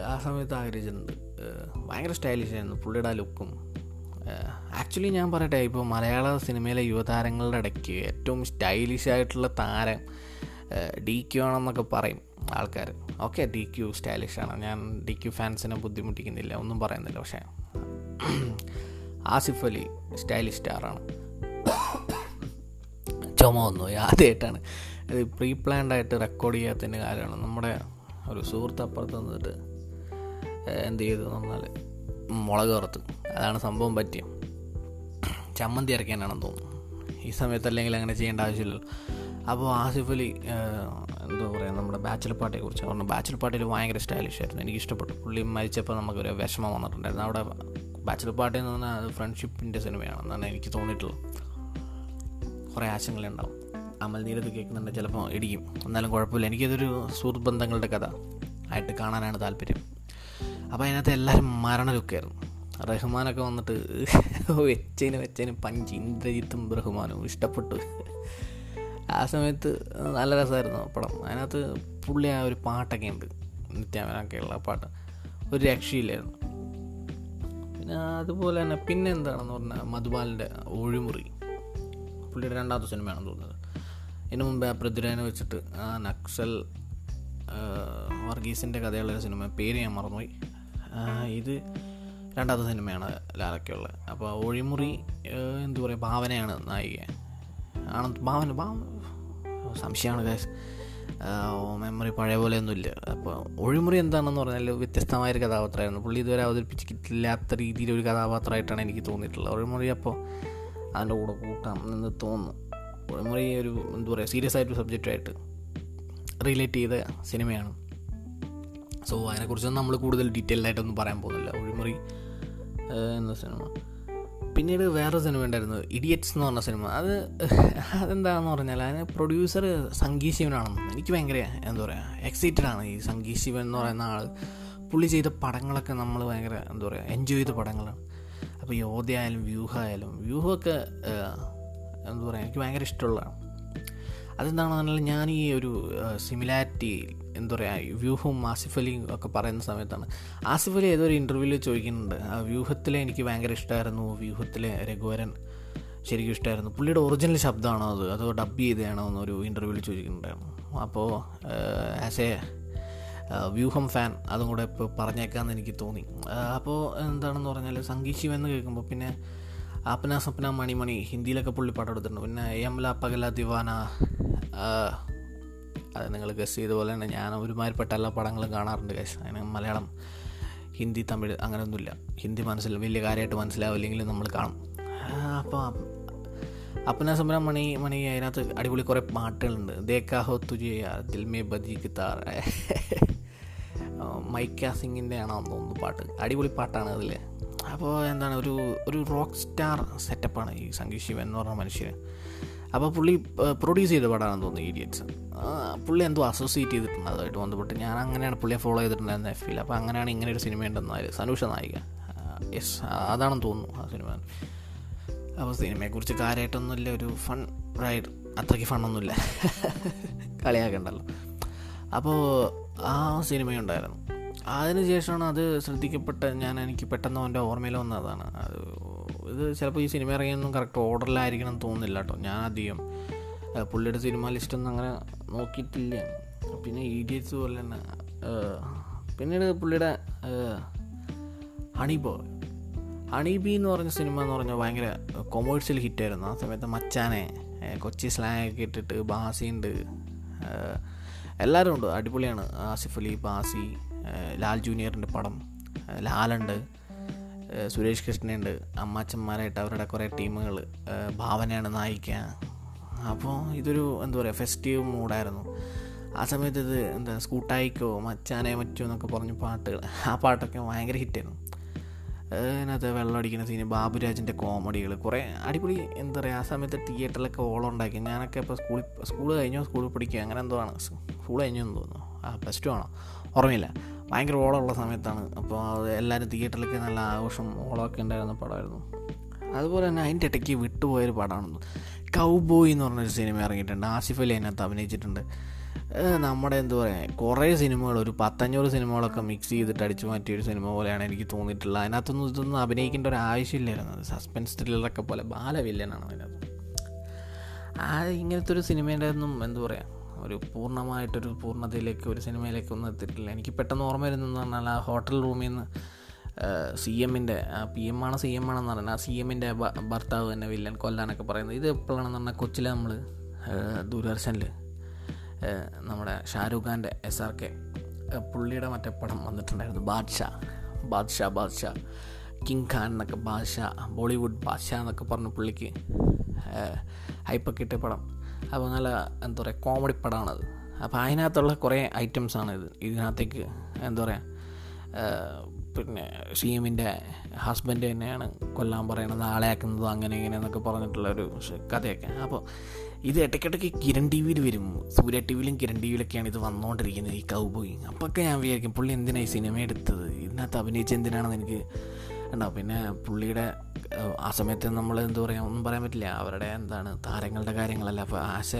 ആ സമയത്ത് ആഗ്രഹിച്ചിട്ടുണ്ട്. ഭയങ്കര സ്റ്റൈലിഷ് ആയിരുന്നു പുള്ളിയുടെ ആ ലുക്കും ആക്ച്വലി ഞാൻ പറയട്ടെ ഇപ്പോൾ മലയാള സിനിമയിലെ യുവതാരങ്ങളുടെ ഇടയ്ക്ക് ഏറ്റവും സ്റ്റൈലിഷ് ആയിട്ടുള്ള താരം ഡി ക്യു ആണെന്നൊക്കെ പറയും ആൾക്കാർ ഓക്കെ ഡി ക്യു സ്റ്റൈലിഷാണ് ഞാൻ ഡി ക്യു ഫാൻസിനെ ബുദ്ധിമുട്ടിക്കുന്നില്ല ഒന്നും പറയുന്നില്ല പക്ഷേ. ആസിഫ് അലി സ്റ്റൈലിഷ് സ്റ്റാറാണ് ചുമ വന്നു ആദ്യമായിട്ടാണ് ഇത് പ്രീ പ്ലാൻഡ് ആയിട്ട് റെക്കോർഡ് ചെയ്യാത്തതിന്റെ കാര്യമാണ് നമ്മുടെ ഒരു സുഹൃത്ത് അപ്പുറത്ത് നിന്നിട്ട് എന്ത് ചെയ്തു എന്നാൽ മുളക് വറുത്ത്. അതാണ് സംഭവം പറ്റിയ. ചമ്മന്തി അരയ്ക്കാനാണെന്ന് തോന്നുന്നു. ഈ സമയത്തല്ലെങ്കിൽ അങ്ങനെ ചെയ്യേണ്ട ആവശ്യമില്ലല്ലോ. അപ്പോൾ ആസിഫ് അലി എന്താ പറയുക നമ്മുടെ ബാച്ചിലർ പാർട്ടിയെ കുറിച്ച് പറഞ്ഞു. ബാച്ചിലർ പാർട്ടിയിൽ ഭയങ്കര സ്റ്റൈലിഷ് ആയിരുന്നു. എനിക്ക് ഇഷ്ടപ്പെട്ടു. പുള്ളി മരിച്ചപ്പോൾ നമുക്കൊരു വിഷമം വന്നിട്ടുണ്ടായിരുന്നു. അവിടെ ബാച്ചിലർ പാർട്ടി എന്ന് പറഞ്ഞാൽ അത് ഫ്രണ്ട്ഷിപ്പിന്റെ സിനിമയാണെന്നാണ് എനിക്ക് തോന്നിയിട്ടുള്ളത്. കുറേ ആശങ്കകളുണ്ടാവും. അമൽ നീരത് കേൾക്കുന്നുണ്ട് ചിലപ്പോൾ ഇടിക്കും എന്നാലും കുഴപ്പമില്ല. എനിക്കതൊരു സുഹൃത്ത് ബന്ധങ്ങളുടെ കഥ. ആയിട്ട് കാണാനാണ് താല്പര്യം. അപ്പോൾ അതിനകത്ത് എല്ലാവരും മരണരൊക്കെയായിരുന്നു റഹ്മാനൊക്കെ വന്നിട്ട് വെച്ചതിന് വെച്ചതിന് പഞ്ച് ഇന്ദ്രജിത്തും റഹ്മാനും ഇഷ്ടപ്പെട്ടു. ആ സമയത്ത് നല്ല രസമായിരുന്നു പടം. അതിനകത്ത് പുള്ളി ആ ഒരു പാട്ടൊക്കെ ഉണ്ട്. നിത്യാമനൊക്കെയുള്ള പാട്ട്. ഒരു രക്ഷയില്ലായിരുന്നു. പിന്നെ അതുപോലെ തന്നെ പിന്നെ എന്താണെന്ന് പറഞ്ഞാൽ മധുബാലിന്റെ ഒഴിമുറി. പുള്ളിയുടെ രണ്ടാമത്തെ സിനിമയാണെന്ന് തോന്നുന്നത്. ഇതിനു മുമ്പ് ആ പൃഥ്വിരാജിനെ വെച്ചിട്ട് ആ നക്സൽ വർഗീസിന്റെ കഥയുള്ളൊരു സിനിമ പേര് ഞാൻ മറന്നുപോയി. ഇത് രണ്ടാമത്തെ സിനിമയാണ് ലാലൊക്കെയുള്ളത് അപ്പോൾ ഒഴിമുറി എന്തു പറയുക ഭാവനയാണ് നായിക. ആണെന്ന് ഭാവന ഭാവ സംശയമാണ് ഗൈസ് മെമ്മറി പഴയ പോലെയൊന്നുമില്ല. അപ്പോൾ ഒഴിമുറി എന്താണെന്ന് പറഞ്ഞാൽ വ്യത്യസ്തമായൊരു കഥാപാത്രമായിരുന്നു. പുള്ളി ഇതുവരെ അവതരിപ്പിച്ചിട്ടില്ലാത്ത രീതിയിലൊരു കഥാപാത്രമായിട്ടാണ് എനിക്ക് തോന്നിയിട്ടുള്ളത്. ഒഴിമുറി അപ്പോൾ അതിന്റെ കൂടെ കൂട്ടാം എന്ന് തോന്നുന്നു. ഒഴിമുറി ഒരു എന്താ പറയുക സീരിയസ് ആയിട്ടൊരു സബ്ജക്റ്റായിട്ട് റിലേറ്റ് ചെയ്ത സിനിമയാണ് സോ അതിനെക്കുറിച്ചൊന്നും നമ്മൾ കൂടുതൽ ഡീറ്റെയിൽഡ് ആയിട്ടൊന്നും പറയാൻ പോകുന്നില്ല. ഒഴിമുറി എന്ന സിനിമ പിന്നീട് വേറൊരു സിനിമ ഉണ്ടായിരുന്നു ഇഡിയറ്റ്സ് എന്ന് പറഞ്ഞ സിനിമ അത് അതെന്താണെന്ന് പറഞ്ഞാൽ അതിന് പ്രൊഡ്യൂസർ സംഗീത് ശിവനാണെന്ന് എനിക്ക് ഭയങ്കര എന്താ പറയുക എക്സൈറ്റഡ് ആണ് ഈ സംഗീത് ശിവൻ എന്ന് പറയുന്ന ആൾ പുള്ളി ചെയ്ത പടങ്ങളൊക്കെ നമ്മൾ ഭയങ്കര എന്താ പറയുക എൻജോയ് ചെയ്ത പടങ്ങളാണ്. അപ്പോൾ യോധ ആയാലും വ്യൂഹ ആയാലും വ്യൂഹമൊക്കെ എന്താ പറയുക എനിക്ക് ഭയങ്കര ഇഷ്ടമുള്ളതാണ്. അതെന്താണെന്ന് പറഞ്ഞാൽ ഞാൻ ഈ ഒരു സിമിലാരിറ്റി എന്താ പറയുക വ്യൂഹവും ആസിഫ് അലിയും ഒക്കെ പറയുന്ന സമയത്താണ്. ആസിഫ് അലി ഏതൊരു ഇന്റർവ്യൂവിൽ ചോദിക്കുന്നുണ്ട്. ആ വ്യൂഹത്തിലെ എനിക്ക് ഭയങ്കര ഇഷ്ടമായിരുന്നു വ്യൂഹത്തിലെ രഘുവരൻ ശരിക്കും ഇഷ്ടമായിരുന്നു പുള്ളിയുടെ ഒറിജിനൽ ശബ്ദമാണോ അത്? അതോ ഡബ് ചെയ്തതാണോ എന്നൊരു ഇന്റർവ്യൂവിൽ ചോദിക്കുന്നുണ്ടായിരുന്നു. അപ്പോൾ ആസ് എ വ്യൂഹം ഫാൻ അതും കൂടെ ഇപ്പോൾ പറഞ്ഞേക്കാമെന്ന് എനിക്ക് തോന്നി. അപ്പോൾ എന്താണെന്ന് പറഞ്ഞാൽ സംഗീത് കേൾക്കുമ്പോൾ പിന്നെ ആപ്പന സ്വപ്ന മണിമണി ഹിന്ദിയിലൊക്കെ പുള്ളി പടം എടുത്തിട്ടുണ്ട് പിന്നെ യമല പകല ദിവാന. അത് നിങ്ങൾ ഗസ് ചെയ്ത പോലെ തന്നെ ഞാൻ ഒരുമാതിരിപ്പെട്ട എല്ലാ പടങ്ങളും കാണാറുണ്ട് ഗസ് അതിന് മലയാളം ഹിന്ദി തമിഴ് അങ്ങനെയൊന്നുമില്ല. ഹിന്ദി മനസ്സിൽ വലിയ കാര്യമായിട്ട് മനസ്സിലാവില്ലെങ്കിലും നമ്മൾ കാണും. അപ്പോൾ അപ്പന സ്വപ്ന മണി മണി അതിനകത്ത് അടിപൊളി കുറേ പാട്ടുകളുണ്ട്. ദേക്കാഹോ തുജിയ ദിൽമേ ബദി കിത്താർ മൈക്ക സിംഗിന്റെ ആണോ തോന്നുന്നു പാട്ട്. അടിപൊളി പാട്ടാണ് അതിൽ അപ്പോൾ എന്താണ് ഒരു ഒരു റോക്ക് സ്റ്റാർ സെറ്റപ്പാണ് ഈ സംഗീത് ശിവൻ എന്ന് പറഞ്ഞ മനുഷ്യൻ. അപ്പോൾ പുള്ളി പ്രൊഡ്യൂസ് ചെയ്ത പടമാണെന്ന് തോന്നുന്നു ഈഡിയറ്റ്സ് പുള്ളി എന്തോ അസോസിയേറ്റ് ചെയ്തിട്ടുണ്ട് അതുമായിട്ട് ബന്ധപ്പെട്ട്. ഞാൻ അങ്ങനെയാണ് പുള്ളിയെ ഫോളോ ചെയ്തിട്ടുണ്ടായിരുന്ന എഫ് അപ്പോൾ അങ്ങനെയാണ് ഇങ്ങനെ ഒരു സിനിമ ഉണ്ടെന്നാൽ സനൂഷ നായിക. യെസ് അതാണെന്ന് തോന്നുന്നു ആ സിനിമ അപ്പോൾ സിനിമയെക്കുറിച്ച് കാര്യമായിട്ടൊന്നുമില്ല ഒരു ഫൺ റൈഡ് അത്രയ്ക്ക് ഫണ്ണൊന്നുമില്ല കളിയാക്കണ്ടല്ലോ. അപ്പോൾ ആ സിനിമയുണ്ടായിരുന്നു അതിന് ശേഷമാണ് അത് ശ്രദ്ധിക്കപ്പെട്ട ഞാൻ എനിക്ക് പെട്ടെന്ന് അവന്റെ ഓർമ്മയിൽ വന്നതാണ്. അത് ഇത് ചിലപ്പോൾ ഈ സിനിമ ഇറങ്ങിയൊന്നും കറക്റ്റ് ഓർഡറിലായിരിക്കണം എന്ന് തോന്നുന്നില്ല കേട്ടോ. ഞാൻ അധികം പുള്ളിയുടെ സിനിമ ലിസ്റ്റൊന്നും അങ്ങനെ നോക്കിയിട്ടില്ല. പിന്നെ ഇഡിയറ്റ്സ് പോലെ തന്നെ പിന്നീട് പുള്ളിയുടെ ഹണിബോ ഹണിബി എന്ന് പറഞ്ഞ സിനിമ എന്ന് പറഞ്ഞാൽ ഭയങ്കര കൊമേഴ്ഷ്യൽ ഹിറ്റായിരുന്നു ആ സമയത്ത് മച്ചാനെ കൊച്ചി സ്ലാങ് ഒക്കെ ഇട്ടിട്ട് ബാസിയുണ്ട്. എല്ലാവരും ഉണ്ട്. അടിപൊളിയാണ്. ആസിഫ് അലി ബാസി ലാൽ ജൂനിയറിന്റെ പടം. ലാലുണ്ട് സുരേഷ് കൃഷ്ണയുണ്ട് അമ്മാച്ചന്മാരായിട്ട് അവരുടെ കുറേ ടീമുകൾ ഭാവനയാണ് നായിക്ക അപ്പോൾ ഇതൊരു എന്താ പറയുക ഫെസ്റ്റീവ് മൂഡായിരുന്നു ആ സമയത്ത് ഇത് എന്താ സ്കൂട്ടായിക്കോ മച്ചാനെ മറ്റോ എന്നൊക്കെ പറഞ്ഞ പാട്ടുകൾ ആ പാട്ടൊക്കെ ഭയങ്കര ഹിറ്റായിരുന്നു അതിനകത്ത് വെള്ളം അടിക്കുന്ന സീന് ബാബുരാജിന്റെ കോമഡികൾ കുറേ അടിപൊളി എന്താ പറയുക ആ സമയത്ത് തിയേറ്ററിലൊക്കെ ഓളം ഉണ്ടാക്കി. ഞാനൊക്കെ ഇപ്പോൾ സ്കൂളിൽ സ്കൂൾ കഴിഞ്ഞോ സ്കൂളിൽ പഠിക്കുക അങ്ങനെ എന്തോ ആണ്. സ്കൂൾ കഴിഞ്ഞോ എന്ന് തോന്നുന്നു. ആ പ്ലസ് ടു ആണോ? ഓർമ്മയില്ല. ഭയങ്കര ഓളമുള്ള സമയത്താണ്. അപ്പോൾ അത് എല്ലാവരും തിയേറ്ററിലൊക്കെ നല്ല ആഘോഷം ഓളമൊക്കെ ഉണ്ടായിരുന്ന പടമായിരുന്നു. അതുപോലെ തന്നെ അതിന്റെ ഇടയ്ക്ക് വിട്ടുപോയൊരു പടമാണ്. കൗബോയ് എന്ന് പറഞ്ഞൊരു സിനിമ ഇറങ്ങിയിട്ടുണ്ട്. ആസിഫ് അലി അതിനകത്ത് അഭിനയിച്ചിട്ടുണ്ട്. നമ്മുടെ എന്താ പറയുക കുറേ സിനിമകൾ ഒരു പത്തഞ്ഞൂറ് സിനിമകളൊക്കെ മിക്സ് ചെയ്തിട്ട് അടിച്ചു മാറ്റിയൊരു സിനിമ പോലെയാണ് എനിക്ക് തോന്നിയിട്ടുള്ളത്. അതിനകത്തൊന്നും ഇതൊന്നും അഭിനയിക്കേണ്ട ഒരു ആവശ്യമില്ലായിരുന്നു. സസ്പെൻസ് ത്രില്ലറൊക്കെ പോലെ. ബാലവില്ലനാണ് അതിനകത്ത്. ആ ഇങ്ങനത്തെ ഒരു സിനിമേന്റെ ഒന്നും എന്താ പറയുക ഒരു പൂർണമായിട്ടൊരു പൂർണതയിലേക്ക് ഒരു സിനിമയിലേക്ക് ഒന്നും എത്തിയിട്ടില്ല. എനിക്ക് പെട്ടെന്ന് ഓർമ്മ വരുന്നതെന്ന് പറഞ്ഞാൽ ആ ഹോട്ടൽ റൂമിൽ നിന്ന് സി എമ്മിന്റെ പി എം ആണ് സി എം ആണെന്ന് പറഞ്ഞാൽ ആ സി എമ്മിന്റെ ഭർത്താവ് തന്നെ വില്ലൻ കൊല്ലാനൊക്കെ പറയുന്നത്. ഇത് എപ്പോഴാണെന്ന് പറഞ്ഞാൽ കൊച്ചിലെ നമ്മൾ ദൂരദർശനിൽ നമ്മുടെ ഷാരൂഖ് ഖാന്റെ എസ് ആർ കെ പുള്ളിയുടെ മറ്റേ പടം വന്നിട്ടുണ്ടായിരുന്നു. ബാദ്ഷാ ബാദ്ഷാ ബാദ്ഷാ കിങ് ഖാൻ എന്നൊക്കെ ബാദ്ഷാ ബോളിവുഡ് ബാദ്ഷാ എന്നൊക്കെ പറഞ്ഞ് പുള്ളിക്ക് ഹൈപ്പൊക്കെ ഇട്ട പടം. അപ്പോൾ നല്ല എന്താ പറയുക കോമഡി പടമാണത്. അപ്പോൾ അതിനകത്തുള്ള കുറേ ഐറ്റംസാണ് ഇത്. ഇതിനകത്തേക്ക് എന്താ പറയുക പിന്നെ സി എമ്മിന്റെ ഹസ്ബൻഡ് തന്നെയാണ് കൊല്ലാൻ പറയണത് ആളെ ആക്കുന്നത് അങ്ങനെ ഇങ്ങനെ എന്നൊക്കെ പറഞ്ഞിട്ടുള്ള ഒരു കഥയൊക്കെ. അപ്പോൾ ഇത് ഇടയ്ക്കിടയ്ക്ക് കിരൺ ടി വിയിൽ വരും. സൂര്യ ടി വിയിലും കിരൺ ടി വിയിലൊക്കെയാണ് ഇത് വന്നുകൊണ്ടിരിക്കുന്നത് ഈ കൗബോയി അപ്പോഴൊക്കെ ഞാൻ വിചാരിക്കും പുള്ളി എന്തിനാണ് ഈ സിനിമ എടുത്തത്? ഇതിനകത്ത് അഭിനയിച്ച എന്തിനാണെന്ന് എനിക്ക് ഉണ്ടാവും പിന്നെ പുള്ളിയുടെ ആ സമയത്ത് നമ്മൾ എന്താ പറയുക ഒന്നും പറയാൻ പറ്റില്ല. അവരുടെ എന്താണ് താരങ്ങളുടെ കാര്യങ്ങളല്ല. അപ്പോൾ ആശ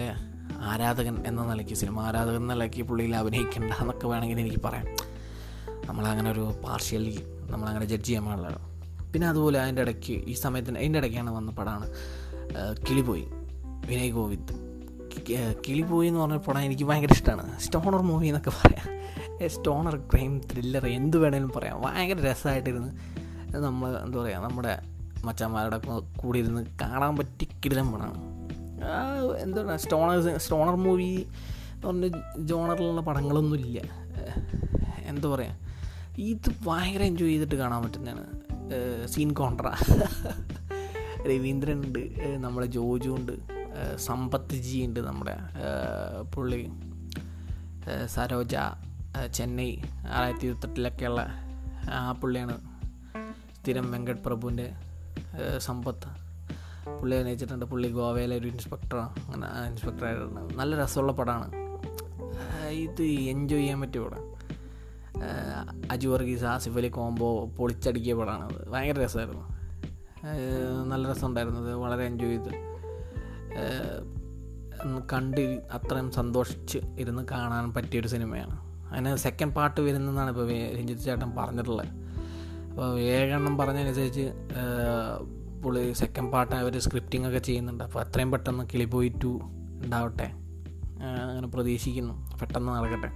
ആരാധകൻ എന്ന നിലയ്ക്ക് സിനിമ ആരാധകൻ എന്ന നിലയ്ക്ക് പുള്ളിയിൽ അഭിനയിക്കണ്ട എന്നൊക്കെ വേണമെങ്കിൽ എനിക്ക് പറയാം. നമ്മളങ്ങനെ ഒരു പാർഷ്യലി നമ്മളങ്ങനെ ജഡ്ജ് ചെയ്യാൻ പാടില്ലല്ലോ പിന്നെ അതുപോലെ അതിന്റെ ഇടയ്ക്ക് ഈ സമയത്തിന് അതിന്റെ ഇടയ്ക്കാണ് വന്ന പടമാണ് കിളിപോയി വിനയ് ഗോവിന്ദ്. കിളിപോയി എന്ന് പറഞ്ഞ പടം എനിക്ക് ഭയങ്കര ഇഷ്ടമാണ് സ്റ്റോണർ മൂവി എന്നൊക്കെ പറയാം. സ്റ്റോണർ ക്രൈം ത്രില്ലർ എന്ത് വേണേലും പറയാം. ഭയങ്കര രസമായിട്ടിരുന്ന് നമ്മൾ എന്താ പറയുക നമ്മുടെ മച്ചന്മാരുടെ കൂടെ ഇരുന്ന് കാണാൻ പറ്റി കിടിലം പടമാണ് എന്താണ് സ്റ്റോണേഴ്സ് സ്റ്റോണർ മൂവി എന്ന് പറഞ്ഞ ജോണറിലുള്ള പടങ്ങളൊന്നുമില്ല. എന്താ പറയുക ഇത് ഭയങ്കര എൻജോയ് ചെയ്തിട്ട് കാണാൻ പറ്റുന്നതാണ്. സീൻ കോൺട്ര രവീന്ദ്രൻ ഉണ്ട് നമ്മുടെ ജോജു ഉണ്ട് സമ്പത്ത് ജി ഉണ്ട് നമ്മുടെ പുള്ളി സരോജ ചെന്നൈ ആയിരത്തി ഇരുപത്തെട്ടിലൊക്കെയുള്ള ആ പുള്ളിയാണ് സ്ഥിരം വെങ്കട് പ്രഭുവിന്റെ സമ്പത്ത്. പുള്ളി അഭിനയിച്ചിട്ടുണ്ട്. പുള്ളി ഗോവയിലെ ഒരു ഇൻസ്പെക്ടറാണ് അങ്ങനെ ഇൻസ്പെക്ടറായിട്ടുണ്ട് നല്ല രസമുള്ള പടമാണ് ഇത് എൻജോയ് ചെയ്യാൻ പറ്റിയ പടം. അജു വർഗീസ് ആസിഫ് അലി കോംബോ പൊളിച്ചടിക്കിയ പടമാണ് അത്. ഭയങ്കര രസമായിരുന്നു. നല്ല രസമുണ്ടായിരുന്നത് വളരെ എൻജോയ് ചെയ്ത്. കണ്ട് അത്രയും സന്തോഷിച്ച് ഇരുന്ന് കാണാൻ പറ്റിയൊരു സിനിമയാണ്. അതിന് സെക്കൻഡ് പാർട്ട് വരുന്നതെന്നാണ് ഇപ്പോൾ രഞ്ജിത്ത് ചേട്ടൻ പറഞ്ഞിട്ടുള്ളത്. അപ്പോൾ ഏഴെണ്ണം പറഞ്ഞതനുസരിച്ച് പുള്ളി സെക്കൻഡ് പാർട്ട് അവർ സ്ക്രിപ്റ്റിംഗ് ഒക്കെ ചെയ്യുന്നുണ്ട്. അപ്പോൾ അത്രയും പെട്ടെന്ന് കിളിപോയി ടു ഉണ്ടാവട്ടെ. അങ്ങനെ പ്രതീക്ഷിക്കുന്നു. പെട്ടെന്ന് നടക്കട്ടെ.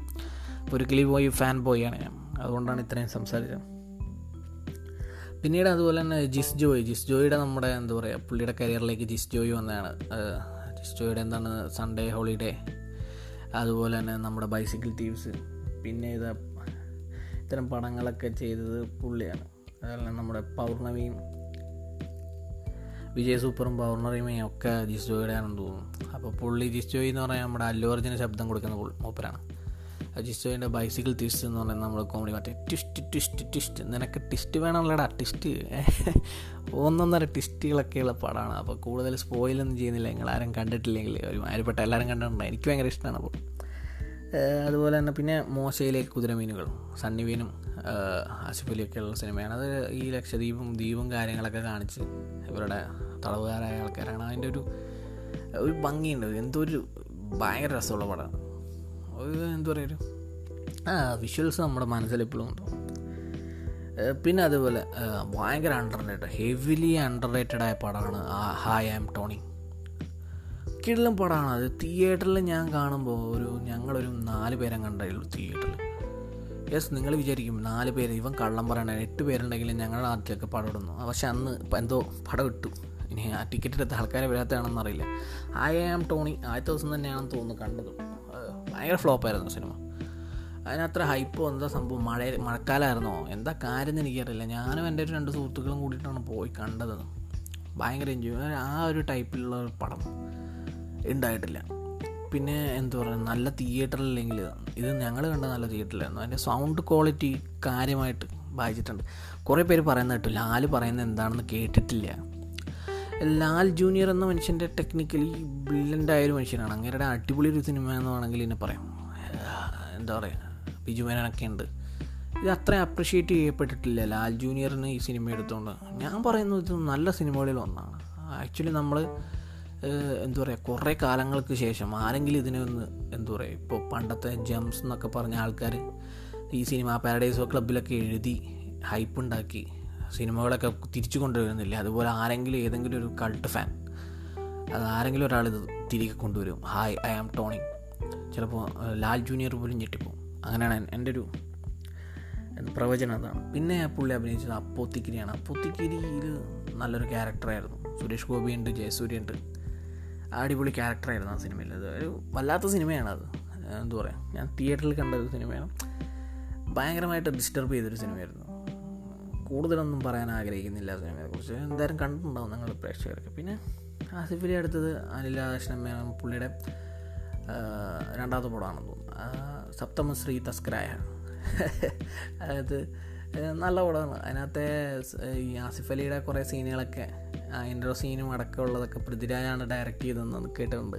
അപ്പോൾ ഒരു കിളി പോയി ഫാൻ ബോയാണ് ഞാൻ. അതുകൊണ്ടാണ് ഇത്രയും സംസാരിച്ചത്. പിന്നീട് അതുപോലെ തന്നെ ജിസ് ജോയ്. ജിസ് ജോയിയുടെ നമ്മുടെ എന്താ പറയുക പുള്ളിയുടെ കരിയറിലേക്ക് ജിസ് ജോയ് വന്നതാണ്. ജിസ് ജോയിയുടെ എന്താണ് സൺഡേ ഹോളിഡേ അതുപോലെ തന്നെ നമ്മുടെ ബൈസിക്കിൾ ടീംസ് പിന്നെ ഇത് ഇത്തരം പടങ്ങളൊക്കെ ചെയ്തത് പുള്ളിയാണ്. അതുപോലെ നമ്മുടെ പൗർണമിയും വിജയ് സൂപ്പറും പൗർണമിയും ഒക്കെ ജിസ് ജോയിയുടെ ആണെന്ന് തോന്നുന്നു. അപ്പോൾ പുള്ളി ജിസ് ജോയി എന്ന് പറഞ്ഞാൽ നമ്മുടെ അല്ലു അർജുന ശബ്ദം കൊടുക്കുന്ന മൂപ്പരാണ്. ജിസ് ജോയിന്റെ ബൈസിക്കിൾ ട്വിസ്റ്റ് എന്ന് പറയുന്നത് നമ്മൾ കോമഡി മറ്റേ ട്വിസ്റ്റ് ട്വിസ്റ്റ് ട്വിസ്റ്റ് നിനക്ക് ട്വിസ്റ്റ് വേണമല്ലടാ? ട്വിസ്റ്റ് ഒന്നൊന്നര ട്വിസ്റ്റുകളൊക്കെയുള്ള പടമാണ് അപ്പോൾ കൂടുതൽ സ്പോയിലൊന്നും ചെയ്യുന്നില്ല. നിങ്ങൾ ആരും കണ്ടിട്ടില്ലെങ്കിൽ ഒരു മാരിപ്പെട്ട എല്ലാവരും കണ്ടിട്ടുണ്ട് എനിക്ക് ഭയങ്കര ഇഷ്ടമാണ് അപ്പോൾ. അതുപോലെ തന്നെ പിന്നെ മോശയിലേക്ക് കുതിരമീനുകൾ സണ്ണിവീനും അശുപലിയൊക്കെയുള്ള സിനിമയാണ്. അത് ഈ ലക്ഷദ്വീപും ദ്വീപും കാര്യങ്ങളൊക്കെ കാണിച്ച് ഇവരുടെ തടവുകാരായ ആൾക്കാരാണ്. അതിന്റെ ഒരു ഒരു ഭംഗിയുണ്ട്. എന്തോ ഒരു ഭയങ്കര രസമുള്ള പടമാണ് എന്താ പറയുക ഒരു ആ വിഷ്വൽസ് നമ്മുടെ മനസ്സിൽ എപ്പോഴും ഉണ്ട്. പിന്നെ അതുപോലെ ഭയങ്കര underrated heavily underrated ആയ പടമാണ് ഹായ് ആം ടോണി കിടലും പടമാണ് അത് തിയേറ്ററിൽ ഞാൻ കാണുമ്പോൾ ഒരു ഞങ്ങളൊരു നാല് പേരെ കണ്ടു തിയേറ്ററിൽ. യെസ് നിങ്ങൾ വിചാരിക്കും നാല് പേര് ഇവൻ കള്ളം പറയണ എട്ട് പേരുണ്ടെങ്കിലും ഞങ്ങൾ ആദ്യമൊക്കെ പടം ഇടുന്നു. പക്ഷെ അന്ന് എന്തോ പടം ഇട്ടു. ഇനി ആ ടിക്കറ്റ് എടുത്ത ആൾക്കാരെ വരാത്തതാണെന്ന് അറിയില്ല. ഐ ആം ടോണി ആദ്യത്തെ ദിവസം തന്നെയാണെന്ന് തോന്നുന്നു കണ്ടത്. ഭയങ്കര ഫ്ലോപ്പായിരുന്നു സിനിമ. അതിനത്ര ഹൈപ്പ് എന്താ സംഭവം? മഴ മഴക്കാലമായിരുന്നോ എന്താ കാര്യം എനിക്കറിയില്ല. ഞാനും എന്റെ ഒരു രണ്ട് സുഹൃത്തുക്കളും കൂടിയിട്ടാണ് പോയി കണ്ടത്. ഭയങ്കര എൻജോയ് ആ ഒരു ടൈപ്പിലുള്ള ഒരു പടം. ഉണ്ടായിട്ടില്ല. പിന്നെ എന്താ പറയുക നല്ല തിയേറ്ററില്ലെങ്കിൽ ഇത് ഞങ്ങൾ കണ്ട നല്ല തിയേറ്ററിലായിരുന്നു അതിന്റെ സൗണ്ട് ക്വാളിറ്റി കാര്യമായിട്ട് വായിച്ചിട്ടുണ്ട്. കുറേ പേര് പറയുന്നത് കേട്ടു ലാൽ പറയുന്നത് എന്താണെന്ന് കേട്ടിട്ടില്ല. ലാൽ ജൂനിയർ എന്ന മനുഷ്യന്റെ ടെക്നിക്കലി ബ്രില്യന്റായൊരു മനുഷ്യനാണ്. അങ്ങേരുടെ അടിപൊളി ഒരു സിനിമ എന്ന് വേണമെങ്കിൽ എന്നെ പറയാം. എന്താ പറയുക ബിജുമേനൊക്കെ ഉണ്ട്. ഇത് അത്ര അപ്രിഷ്യേറ്റ് ചെയ്യപ്പെട്ടിട്ടില്ല ലാൽ ജൂനിയറിന് ഈ സിനിമ എടുത്തുകൊണ്ട് ഞാൻ പറയുന്നത് ഇത് നല്ല സിനിമകളിൽ ഒന്നാണ്. ആക്ച്വലി നമ്മൾ എന്താ പറയുക കുറേ കാലങ്ങൾക്ക് ശേഷം ആരെങ്കിലും ഇതിനെ ഒന്ന് എന്താ പറയുക ഇപ്പോൾ പണ്ടത്തെ ജംസ് എന്നൊക്കെ പറഞ്ഞ ആൾക്കാർ ഈ സിനിമ പാരഡൈസോ ക്ലബിലൊക്കെ എഴുതി ഹൈപ്പ് ഉണ്ടാക്കി സിനിമകളൊക്കെ തിരിച്ചു കൊണ്ടുവരുന്നില്ല? അതുപോലെ ആരെങ്കിലും ഏതെങ്കിലും ഒരു കൾട്ട് ഫാൻ അത് ആരെങ്കിലും ഒരാൾ ഇത് തിരികെ കൊണ്ടുവരും. ഹായ് ഐ ആം ടോണി ചിലപ്പോൾ ലാൽ ജൂനിയർ പോലും ഞെട്ടിപ്പോവും അങ്ങനെയാണ് എന്റെ ഒരു പ്രവചനം അതാണ്. പിന്നെ പുള്ളി അഭിനയിച്ചത് അപ്പോത്തിക്കിരിയാണ്. അപ്പോത്തിക്കിരിയിൽ നല്ലൊരു ക്യാരക്ടറായിരുന്നു സുരേഷ് ഗോപിയുണ്ട് ജയസൂര്യുണ്ട് അടിപൊളി ക്യാരക്ടറായിരുന്നു ആ സിനിമയിൽ. അത് ഒരു വല്ലാത്ത സിനിമയാണ് അത് എന്താ പറയുക ഞാൻ തിയേറ്ററിൽ കണ്ട ഒരു സിനിമയാണ്. ഭയങ്കരമായിട്ട് ഡിസ്റ്റർബ് ചെയ്തൊരു സിനിമയായിരുന്നു. കൂടുതലൊന്നും പറയാൻ ആഗ്രഹിക്കുന്നില്ല ആ സിനിമയെ സിനിമയെക്കുറിച്ച്. എന്തായാലും കണ്ടിട്ടുണ്ടാവും നിങ്ങൾ പ്രേക്ഷകർക്ക്. പിന്നെ ആസിഫലി അടുത്തത് അനിൽ രാധാകൃഷ്ണൻ മേനോൻ പുള്ളിയുടെ രണ്ടാമത്തെ പടമാണെന്ന് തോന്നുന്നു. സപ്തമശ്രീ തസ്കരായ. അതായത് നല്ല പടമാണ്. അതിനകത്തെ ഈ ആസിഫ് അലിയുടെ കുറേ സീനുകളൊക്കെ ഇൻട്രോ സീനും അടക്കമുള്ളതൊക്കെ പൃഥ്വിരാജാണ് ഡയറക്റ്റ് ചെയ്തതെന്ന് കേട്ടിട്ടുണ്ട്.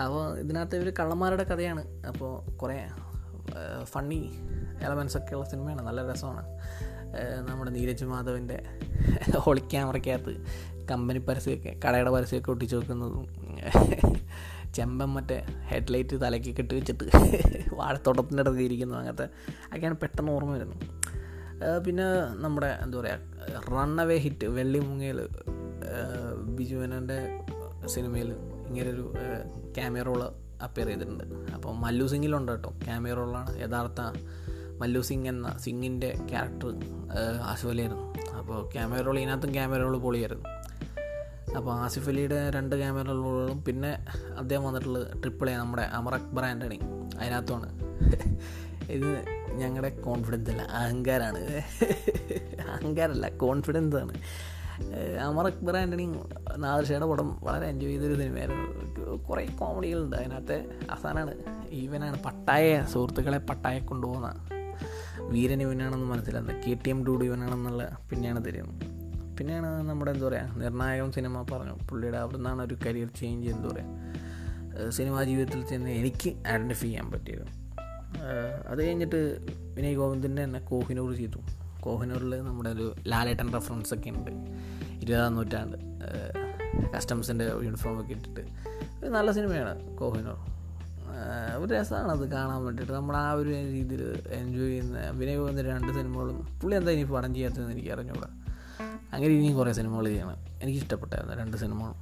അപ്പോൾ ഇതിനകത്ത് ഇവർ കള്ളന്മാരുടെ കഥയാണ്. അപ്പോൾ കുറേ ഫണ്ണി എലമെൻസ് ഒക്കെ ഉള്ള സിനിമയാണ്. നല്ല രസമാണ്. നമ്മുടെ നീരജ് മാധവിന്റെ ഹോളി ക്യാമറയ്ക്കകത്ത് കമ്പനി പരസ്യമൊക്കെ കടയുടെ പരസ്യമൊക്കെ ഒട്ടിച്ചു വെക്കുന്നതും ചെമ്പൻ മറ്റേ ഹെഡ്ലൈറ്റ് തലയ്ക്ക് കെട്ടി വെച്ചിട്ട് വാഴത്തോട്ടത്തിന്റെ അടുത്ത് ഇരിക്കുന്നു അങ്ങനത്തെ ഒക്കെയാണ് പെട്ടെന്ന് ഓർമ്മ വരുന്നു പിന്നെ നമ്മുടെ എന്താ പറയുക റൺ അവേ ഹിറ്റ് വെള്ളി ബിജു ബിജുവനന്റെ സിനിമയിൽ ഇങ്ങനൊരു ക്യാമിയ റോൾ അപ്പിയർ ചെയ്തിട്ടുണ്ട്. അപ്പോൾ മല്ലു സിംഗിലുണ്ട് കേട്ടോ. ക്യാമിയ റോളാണ് യഥാർത്ഥ മല്ലു സിംഗ് എന്ന സിംഗിന്റെ ക്യാരക്ടർ ആസിഫ് അലിയായിരുന്നു അപ്പോൾ ക്യാമിയ റോൾ ഇതിനകത്തും ക്യാമിയ റോൾ പൊളിയായിരുന്നു. അപ്പോൾ ആസിഫ് അലിയുടെ രണ്ട് റോളുകളും പിന്നെ അദ്ദേഹം വന്നിട്ടുള്ളത് ട്രിപ്പിൾ എ നമ്മുടെ അമർ അക്ബർ ആന്റണി അതിനകത്തുമാണ്. ഇത് ഞങ്ങളുടെ കോൺഫിഡൻസ് അല്ല അഹങ്കാരമാണ് അഹങ്കാരമല്ല കോൺഫിഡൻസ് ആണ്. അമർ അക്ബർ ആന്റണി നാദർഷയുടെ പടം വളരെ എൻജോയ് ചെയ്തൊരു സിനിമയായിരുന്നു. കുറേ കോമഡികളുണ്ട് അതിനകത്ത് അവസാനമാണ് ഈവനാണ് പട്ടായ സുഹൃത്തുക്കളെ പട്ടായ കൊണ്ടുപോകുന്ന. വീരൻ ഇവനാണെന്ന് മനസ്സിലാകുന്നത് കെ ടി എം ഡൂഡ് ഇവനാണെന്നുള്ള പിന്നെയാണ് തരുന്നത് പിന്നെയാണ് നമ്മുടെ എന്താ പറയുക നിർണായകം സിനിമ പറഞ്ഞു. പുള്ളിയുടെ അവിടെ നിന്നാണ് ഒരു കരിയർ ചേഞ്ച് എന്താ പറയുക സിനിമാ ജീവിതത്തിൽ ചെന്ന് എനിക്ക് ഐഡന്റിഫൈ ചെയ്യാൻ പറ്റിയത്. അത് കഴിഞ്ഞിട്ട് വിനയ് ഗോവിന്ദന്റെ തന്നെ കോഹിനൂർ ചെയ്തു. കോഹിനൂറിൽ നമ്മുടെ ഒരു ലാലേട്ടൻ റെഫറൻസ് ഒക്കെ ഉണ്ട്. ഇരുപതാം നൂറ്റാണ്ട് കസ്റ്റംസിന്റെ യൂണിഫോം ഒക്കെ ഇട്ടിട്ട്. ഒരു നല്ല സിനിമയാണ് കോഹിനൂർ. ഒരു രസമാണ് അത് കാണാൻ വേണ്ടിയിട്ട്. നമ്മൾ ആ ഒരു രീതിയിൽ എൻജോയ് ചെയ്യുന്ന വിനയ് ഗോവിന്ദൻ രണ്ട് സിനിമകളും പുള്ളി എന്താ ഇനി പടം ചെയ്യാത്തതെന്ന് എനിക്ക് അറിഞ്ഞൂടാ. അങ്ങനെ ഇനിയും കുറേ സിനിമകൾ ചെയ്യണം. എനിക്ക് ഇഷ്ടപ്പെട്ടായിരുന്നു രണ്ട് സിനിമകളും.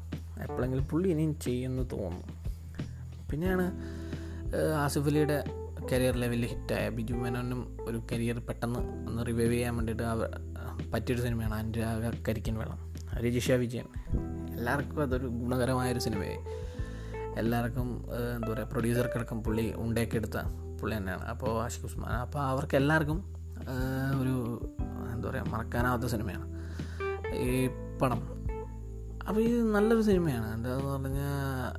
എപ്പോഴെങ്കിലും പുള്ളി ഇനിയും ചെയ്യുമെന്ന് തോന്നുന്നു. പിന്നെയാണ് ആസിഫ് അലിയുടെ കരിയർ ലെവലിൽ ഹിറ്റായ ബിജു മേനോനും ഒരു കരിയർ പെട്ടെന്ന് ഒന്ന് റിവൈവ് ചെയ്യാൻ വേണ്ടിയിട്ട് അവർ പറ്റിയൊരു സിനിമയാണ് അനുരാഗ കരിക്കൻ വേണം രജിഷ വിജയൻ. എല്ലാവർക്കും അതൊരു ഗുണകരമായൊരു സിനിമയായി. എല്ലാവർക്കും എന്താ പറയുക പ്രൊഡ്യൂസർക്കടക്കം പുള്ളി ഉണ്ടയൊക്കെ എടുത്ത പുള്ളി തന്നെയാണ്. അപ്പോൾ ആഷിഖ് ഉസ്മാൻ അപ്പോൾ അവർക്ക് എല്ലാവർക്കും ഒരു എന്താ പറയുക മറക്കാനാവാത്ത സിനിമയാണ്. ഈ പണം. അപ്പോൾ ഇത് നല്ലൊരു സിനിമയാണ്. എന്താണെന്ന് പറഞ്ഞാൽ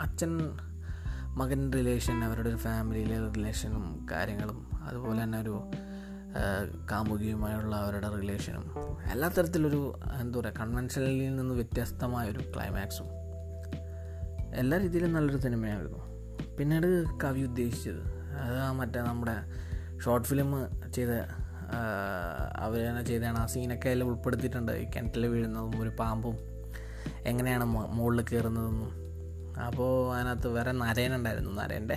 അച്ഛൻ മകൻ റിലേഷൻ അവരുടെ ഒരു ഫാമിലിയിലെ റിലേഷനും കാര്യങ്ങളും അതുപോലെ തന്നെ ഒരു കാമുകിയുമായുള്ള അവരുടെ റിലേഷനും എല്ലാ തരത്തിലൊരു എന്താ പറയുക കൺവെൻഷനിൽ നിന്ന് വ്യത്യസ്തമായൊരു ക്ലൈമാക്സും എല്ലാ രീതിയിലും നല്ലൊരു സിനിമയായിരുന്നു പിന്നീട് കവി ഉദ്ദേശിച്ചത് അത് മറ്റേ നമ്മുടെ ഷോർട്ട് ഫിലിം ചെയ്ത അവർ തന്നെ ചെയ്തതാണ്. ആ സീനൊക്കെ അതിൽ ഉൾപ്പെടുത്തിയിട്ടുണ്ട്. കിണറ്റിൽ വീഴുന്നതും ഒരു പാമ്പും എങ്ങനെയാണ് മുകളിൽ കയറുന്നതെന്നും. അപ്പോൾ അതിനകത്ത് വേറെ നരേനുണ്ടായിരുന്നു നരേന്റെ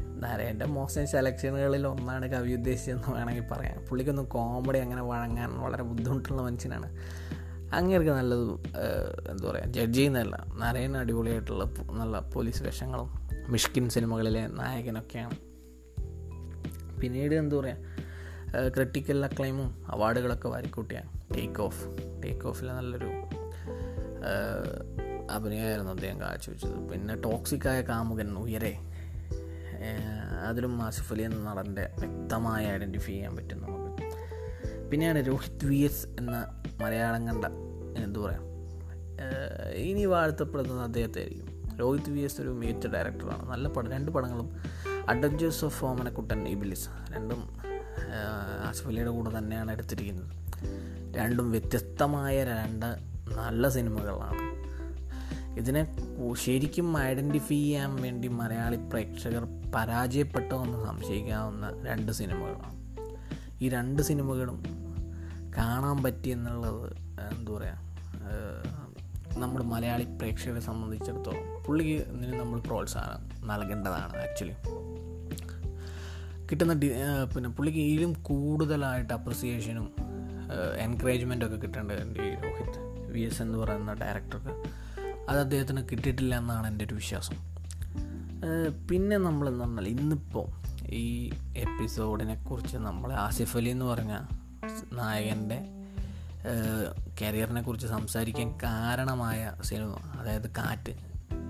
നരേന്റെ മോശം സെലക്ഷനുകളിൽ ഒന്നാണ് കവി ഉദ്ദേശിച്ചതെന്ന് വേണമെങ്കിൽ പറയാം. പുള്ളിക്കൊന്നും കോമഡി അങ്ങനെ വഴങ്ങാൻ വളരെ ബുദ്ധിമുട്ടുള്ള മനുഷ്യനാണ്. അങ്ങേർക്ക് നല്ലത് എന്താ പറയുക ജഡ്ജ് ചെയ്യുന്നതല്ല. നരേൻ അടിപൊളിയായിട്ടുള്ള നല്ല പോലീസ് വേഷങ്ങളും മിഷ്കിൻ സിനിമകളിലെ നായകനൊക്കെയാണ്. പിന്നീട് എന്താ പറയുക ക്രിട്ടിക്കൽ അക്ലൈമും അവാർഡുകളൊക്കെ വാരിക്കൂട്ടിയാണ്. ടേക്ക് ഓഫ് ടേക്ക് ഓഫിൽ നല്ലൊരു അഭിനയമായിരുന്നു അദ്ദേഹം കാഴ്ചവെച്ചത്. പിന്നെ ടോക്സിക്കായ കാമുകൻ ഉയരെ അതിലും ആസിഫ് അലി എന്ന നടന്റെ വ്യക്തമായി ഐഡന്റിഫൈ ചെയ്യാൻ പറ്റും നമുക്ക്. പിന്നെയാണ് രോഹിത് വി എസ് എന്ന മലയാളം കണ്ട എന്തു പറയാം ഇനി വാഴ്ത്തപ്പെടുന്നത് അദ്ദേഹത്തെ ആയിരിക്കും രോഹിത് വി എസ് ഒരു മികച്ച ഡയറക്ടറാണ് നല്ല പടം രണ്ട് പടങ്ങളും. അഡ്വഞ്ചേഴ്സ് ഓഫ് ഓമനക്കുട്ടൻ ഇബിലിസ് രണ്ടും ആസിഫ് അലിയുടെ കൂടെ തന്നെയാണ് എടുത്തിരിക്കുന്നത്. രണ്ടും വ്യത്യസ്തമായ രണ്ട് നല്ല സിനിമകളാണ്. ഇതിനെ ശരിക്കും ഐഡന്റിഫൈ ചെയ്യാൻ വേണ്ടി മലയാളി പ്രേക്ഷകർ പരാജയപ്പെട്ടോ എന്ന് സംശയിക്കാവുന്ന രണ്ട് സിനിമകളാണ്. ഈ രണ്ട് സിനിമകളും കാണാൻ പറ്റി എന്നുള്ളത് എന്താ പറയുക നമ്മൾ മലയാളി പ്രേക്ഷകരെ സംബന്ധിച്ചിടത്തോളം പുള്ളിക്ക് ഇതിന് നമ്മൾ പ്രോത്സാഹനം നൽകേണ്ടതാണ് ആക്ച്വലി കിട്ടുന്ന പിന്നെ പുള്ളിക്ക് ഇതിലും കൂടുതലായിട്ട് അപ്രിസിയേഷനും എൻകറേജ്മെന്റൊക്കെ കിട്ടേണ്ടതുണ്ട് ഈ രോഹിത് വി എസ് എന്ന് പറയുന്ന ഡയറക്ടർക്ക് അത് അദ്ദേഹത്തിന് കിട്ടിയിട്ടില്ല എന്നാണ് എന്റെ ഒരു വിശ്വാസം. പിന്നെ നമ്മൾ എന്ന് പറഞ്ഞാൽ ഇന്നിപ്പോൾ ഈ എപ്പിസോഡിനെ കുറിച്ച് നമ്മൾ ആസിഫ് അലി എന്ന് പറഞ്ഞ നായകന്റെ കരിയറിനെ കുറിച്ച് സംസാരിക്കാൻ കാരണമായ സിനിമ അതായത് കാറ്റ്.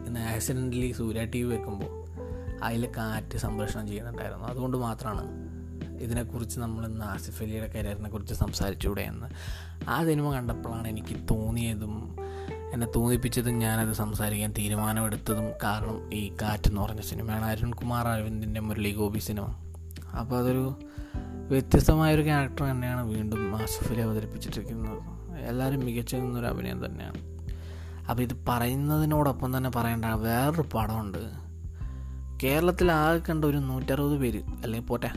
ഇന്ന് ആക്സിഡന്റലി സൂര്യ ടി വി വെക്കുമ്പോൾ അതിൽ കാറ്റ് സംപ്രേഷണം ചെയ്യുന്നുണ്ടായിരുന്നു. അതുകൊണ്ട് മാത്രമാണ് ഇതിനെക്കുറിച്ച് നമ്മൾ ഇന്ന് ആസിഫ് അലിയുടെ കരിയറിനെ കുറിച്ച് സംസാരിച്ചുകൂടെ എന്ന്. ആ സിനിമ കണ്ടപ്പോഴാണ് എനിക്ക് തോന്നിയതും എന്നെ തോന്നിപ്പിച്ചതും ഞാനത് സംസാരിക്കാൻ തീരുമാനമെടുത്തതും കാരണം ഈ കാറ്റ് എന്ന് പറഞ്ഞ സിനിമയാണ് അരുൺകുമാർ അരവിന്ദിന്റെ മുരളി ഗോപി സിനിമ. അപ്പോൾ അതൊരു വ്യത്യസ്തമായൊരു ക്യാരക്ടർ തന്നെയാണ് വീണ്ടും ആസിഫ് അലി അവതരിപ്പിച്ചിട്ടിരിക്കുന്നത്. എല്ലാവരും മികച്ച നിന്നൊരു അഭിനയം തന്നെയാണ്. അപ്പോൾ ഇത് പറയുന്നതിനോടൊപ്പം തന്നെ പറയേണ്ട വേറൊരു പടമുണ്ട്. കേരളത്തിൽ ആകെ കണ്ട ഒരു നൂറ്ററുപത് പേര് അല്ലെങ്കിൽ പോട്ടെ?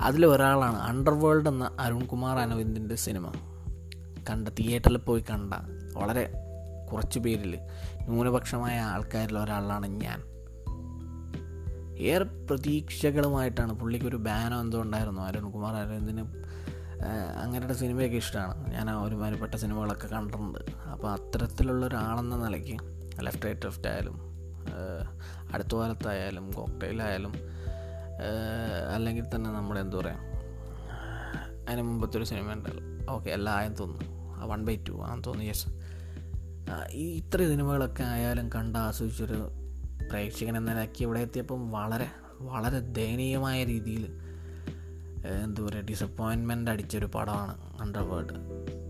അതിലൊരാളാണ് അണ്ടർവേൾഡ് എന്ന അരുൺകുമാർ അനവിന്ദിന്റെ സിനിമ. കണ്ട തിയേറ്ററിൽ പോയി കണ്ട വളരെ കുറച്ച് പേരിൽ ന്യൂനപക്ഷമായ ആൾക്കാരിൽ ഒരാളാണ് ഞാൻ. ഏറെ പ്രതീക്ഷകളുമായിട്ടാണ്. പുള്ളിക്കൊരു ബാനോ എന്തോ ഉണ്ടായിരുന്നു. അരുൺകുമാർ അരവിന്ദിന് അങ്ങനെയുള്ള സിനിമയൊക്കെ ഇഷ്ടമാണ്. ഞാൻ ഒരുമാതിരിപ്പെട്ട സിനിമകളൊക്കെ കണ്ടിട്ടുണ്ട്. അപ്പോൾ അത്തരത്തിലുള്ള ഒരാളെന്ന നിലയ്ക്ക് ലെഫ്റ്റ് റൈറ്റ് ലെഫ്റ്റ് ആയാലും അടുത്ത കാലത്തായാലും കോക്ടെയിലായാലും അല്ലെങ്കിൽ തന്നെ നമ്മുടെ എന്താ പറയുക അതിന് മുമ്പത്തെ ഒരു സിനിമ ഉണ്ടല്ലോ. ഓക്കെ എല്ലാം ആയെന്ന് തോന്നുന്നു. വൺ ബൈ ടു ആണെന്ന് തോന്നുന്നു. യെസ് ഈ ഇത്ര സിനിമകളൊക്കെ ആയാലും കണ്ട് ആസ്വദിച്ചൊരു പ്രേക്ഷകൻ എന്ന നിലയ്ക്ക് ഇവിടെ എത്തിയപ്പം വളരെ വളരെ ദയനീയമായ രീതിയിൽ എന്താ പറയുക ഡിസപ്പോയിൻമെന്റ് അടിച്ചൊരു പടമാണ് അണ്ടർവേൾഡ്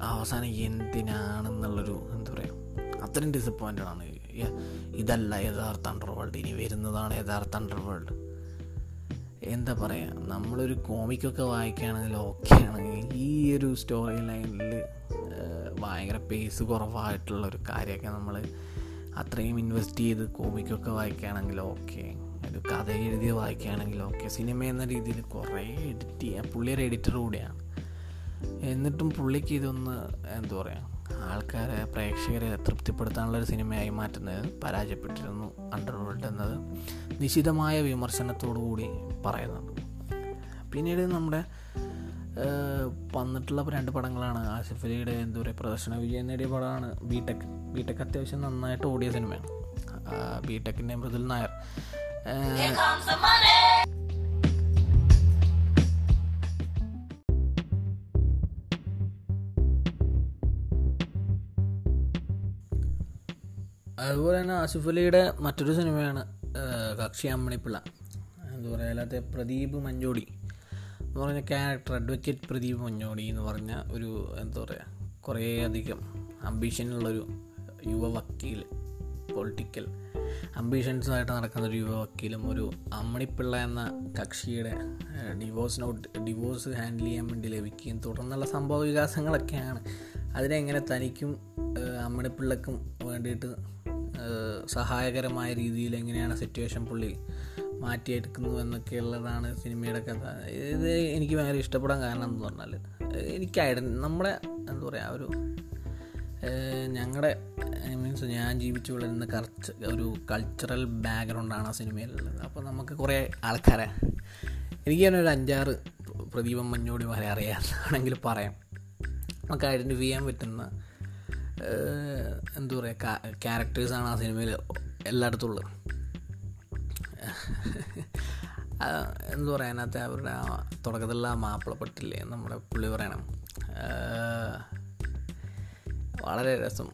അവസാനം എന്തിനാണെന്നുള്ളൊരു എന്താ പറയുക അത്രയും ഡിസപ്പോയിന്റഡ് ആണ്. ഇതല്ല യഥാർത്ഥ അണ്ടർവേൾഡ് ഇനി വരുന്നതാണ് യഥാർത്ഥ അണ്ടർവേൾഡ് എന്താ പറയുക നമ്മളൊരു കോമിക്കൊക്കെ വായിക്കുകയാണെങ്കിൽ ഓക്കെ ആണെങ്കിൽ ഈ ഒരു സ്റ്റോറി ലൈനിൽ ഭയങ്കര പേസ് കുറവായിട്ടുള്ള ഒരു കാര്യമൊക്കെ നമ്മൾ അത്രയും ഇൻവെസ്റ്റ് ചെയ്ത് കോമിക്കൊക്കെ വായിക്കുകയാണെങ്കിൽ ഓക്കെ ഒരു കഥ എഴുതി വായിക്കുകയാണെങ്കിൽ ഓക്കെ സിനിമ എന്ന രീതിയിൽ കുറേ എഡിറ്റ് ചെയ്യാൻ പുള്ളിയൊരു എഡിറ്റർ കൂടിയാണ്. എന്നിട്ടും പുള്ളിക്ക് ഇതൊന്ന് എന്താ പറയുക ആൾക്കാരെ പ്രേക്ഷകരെ തൃപ്തിപ്പെടുത്താനുള്ളൊരു സിനിമയായി മാറ്റുന്നത് പരാജയപ്പെട്ടിരുന്നു അണ്ടർവേൾഡ് എന്നത്. നിശിതമായ വിമർശനത്തോടു കൂടി പറയുന്നുണ്ട്. പിന്നീട് നമ്മുടെ വന്നിട്ടുള്ള രണ്ട് പടങ്ങളാണ്. ആസിഫ് അലിയുടെ എന്താ പറയുക പ്രദർശന വിജയം നേടിയ പടമാണ് ബി ടെക് ബി ടെക് അത്യാവശ്യം നന്നായിട്ട് ഓടിയ സിനിമയാണ്. ബി ടെക്കിന്റെ മൃദുൽ നായർ. അതുപോലെ തന്നെ ആസിഫ് അലിയുടെ മറ്റൊരു സിനിമയാണ് കക്ഷി അമ്മണിപ്പിള്ള എന്താ പറയുക അല്ലാത്ത പ്രദീപ് മഞ്ഞോടി എന്ന് പറഞ്ഞ ക്യാരക്ടർ അഡ്വക്കേറ്റ് പ്രദീപ് മഞ്ഞോടി എന്ന് പറഞ്ഞ ഒരു എന്താ പറയുക കുറേ അധികം അംബീഷനുള്ളൊരു യുവ വക്കീൽ പൊളിറ്റിക്കൽ അംബീഷൻസുമായിട്ട് നടക്കുന്ന ഒരു യുവ വക്കീലും ഒരു അമ്മണിപ്പിള്ള എന്ന കക്ഷിയുടെ ഡിവോഴ്സ് നോട്ട് ഡിവോഴ്സ് ഹാൻഡിൽ ചെയ്യാൻ വേണ്ടി ലഭിക്കുകയും തുടർന്നുള്ള സംഭവ വികാസങ്ങളൊക്കെയാണ് അതിനെങ്ങനെ തനിക്കും അമ്മണിപ്പിള്ളക്കും വേണ്ടിയിട്ട് സഹായകരമായ രീതിയിൽ എങ്ങനെയാണ് സിറ്റുവേഷൻ പുള്ളി മാറ്റിയെടുക്കുന്നു എന്നൊക്കെയുള്ളതാണ് സിനിമയുടെ കഥ. ഇത് എനിക്ക് ഭയങ്കര ഇഷ്ടപ്പെടാൻ കാരണം എന്ന് പറഞ്ഞാൽ എനിക്ക് നമ്മുടെ എന്താ പറയുക ഒരു ഞങ്ങളുടെ മീൻസ് ഞാൻ ജീവിച്ചു വളരുന്ന കറച്ച് ഒരു കൾച്ചറൽ ബാക്ക്ഗ്രൗണ്ടാണ് ആ സിനിമയിലുള്ളത് അപ്പോൾ നമുക്ക് കുറേ ആൾക്കാരെ എനിക്ക് തന്നെ ഒരു അഞ്ചാറ് പ്രദീപം മഞ്ഞോടി വരെ അറിയാമെന്നാണെങ്കിൽ പറയാം. നമുക്ക് ഐഡന്റിഫൈ ചെയ്യാൻ പറ്റുന്ന എന്താ പറയുക ക്യാരക്ടേഴ്സാണ് ആ സിനിമയിൽ എല്ലായിടത്തും ഉള്ളത് എന്താ പറയുക അതിനകത്ത് അവരുടെ ആ തുടക്കത്തിലുള്ള ആ മാപ്പിളപ്പെട്ടില്ലേ നമ്മുടെ പുള്ളി പറയണം. വളരെ രസം.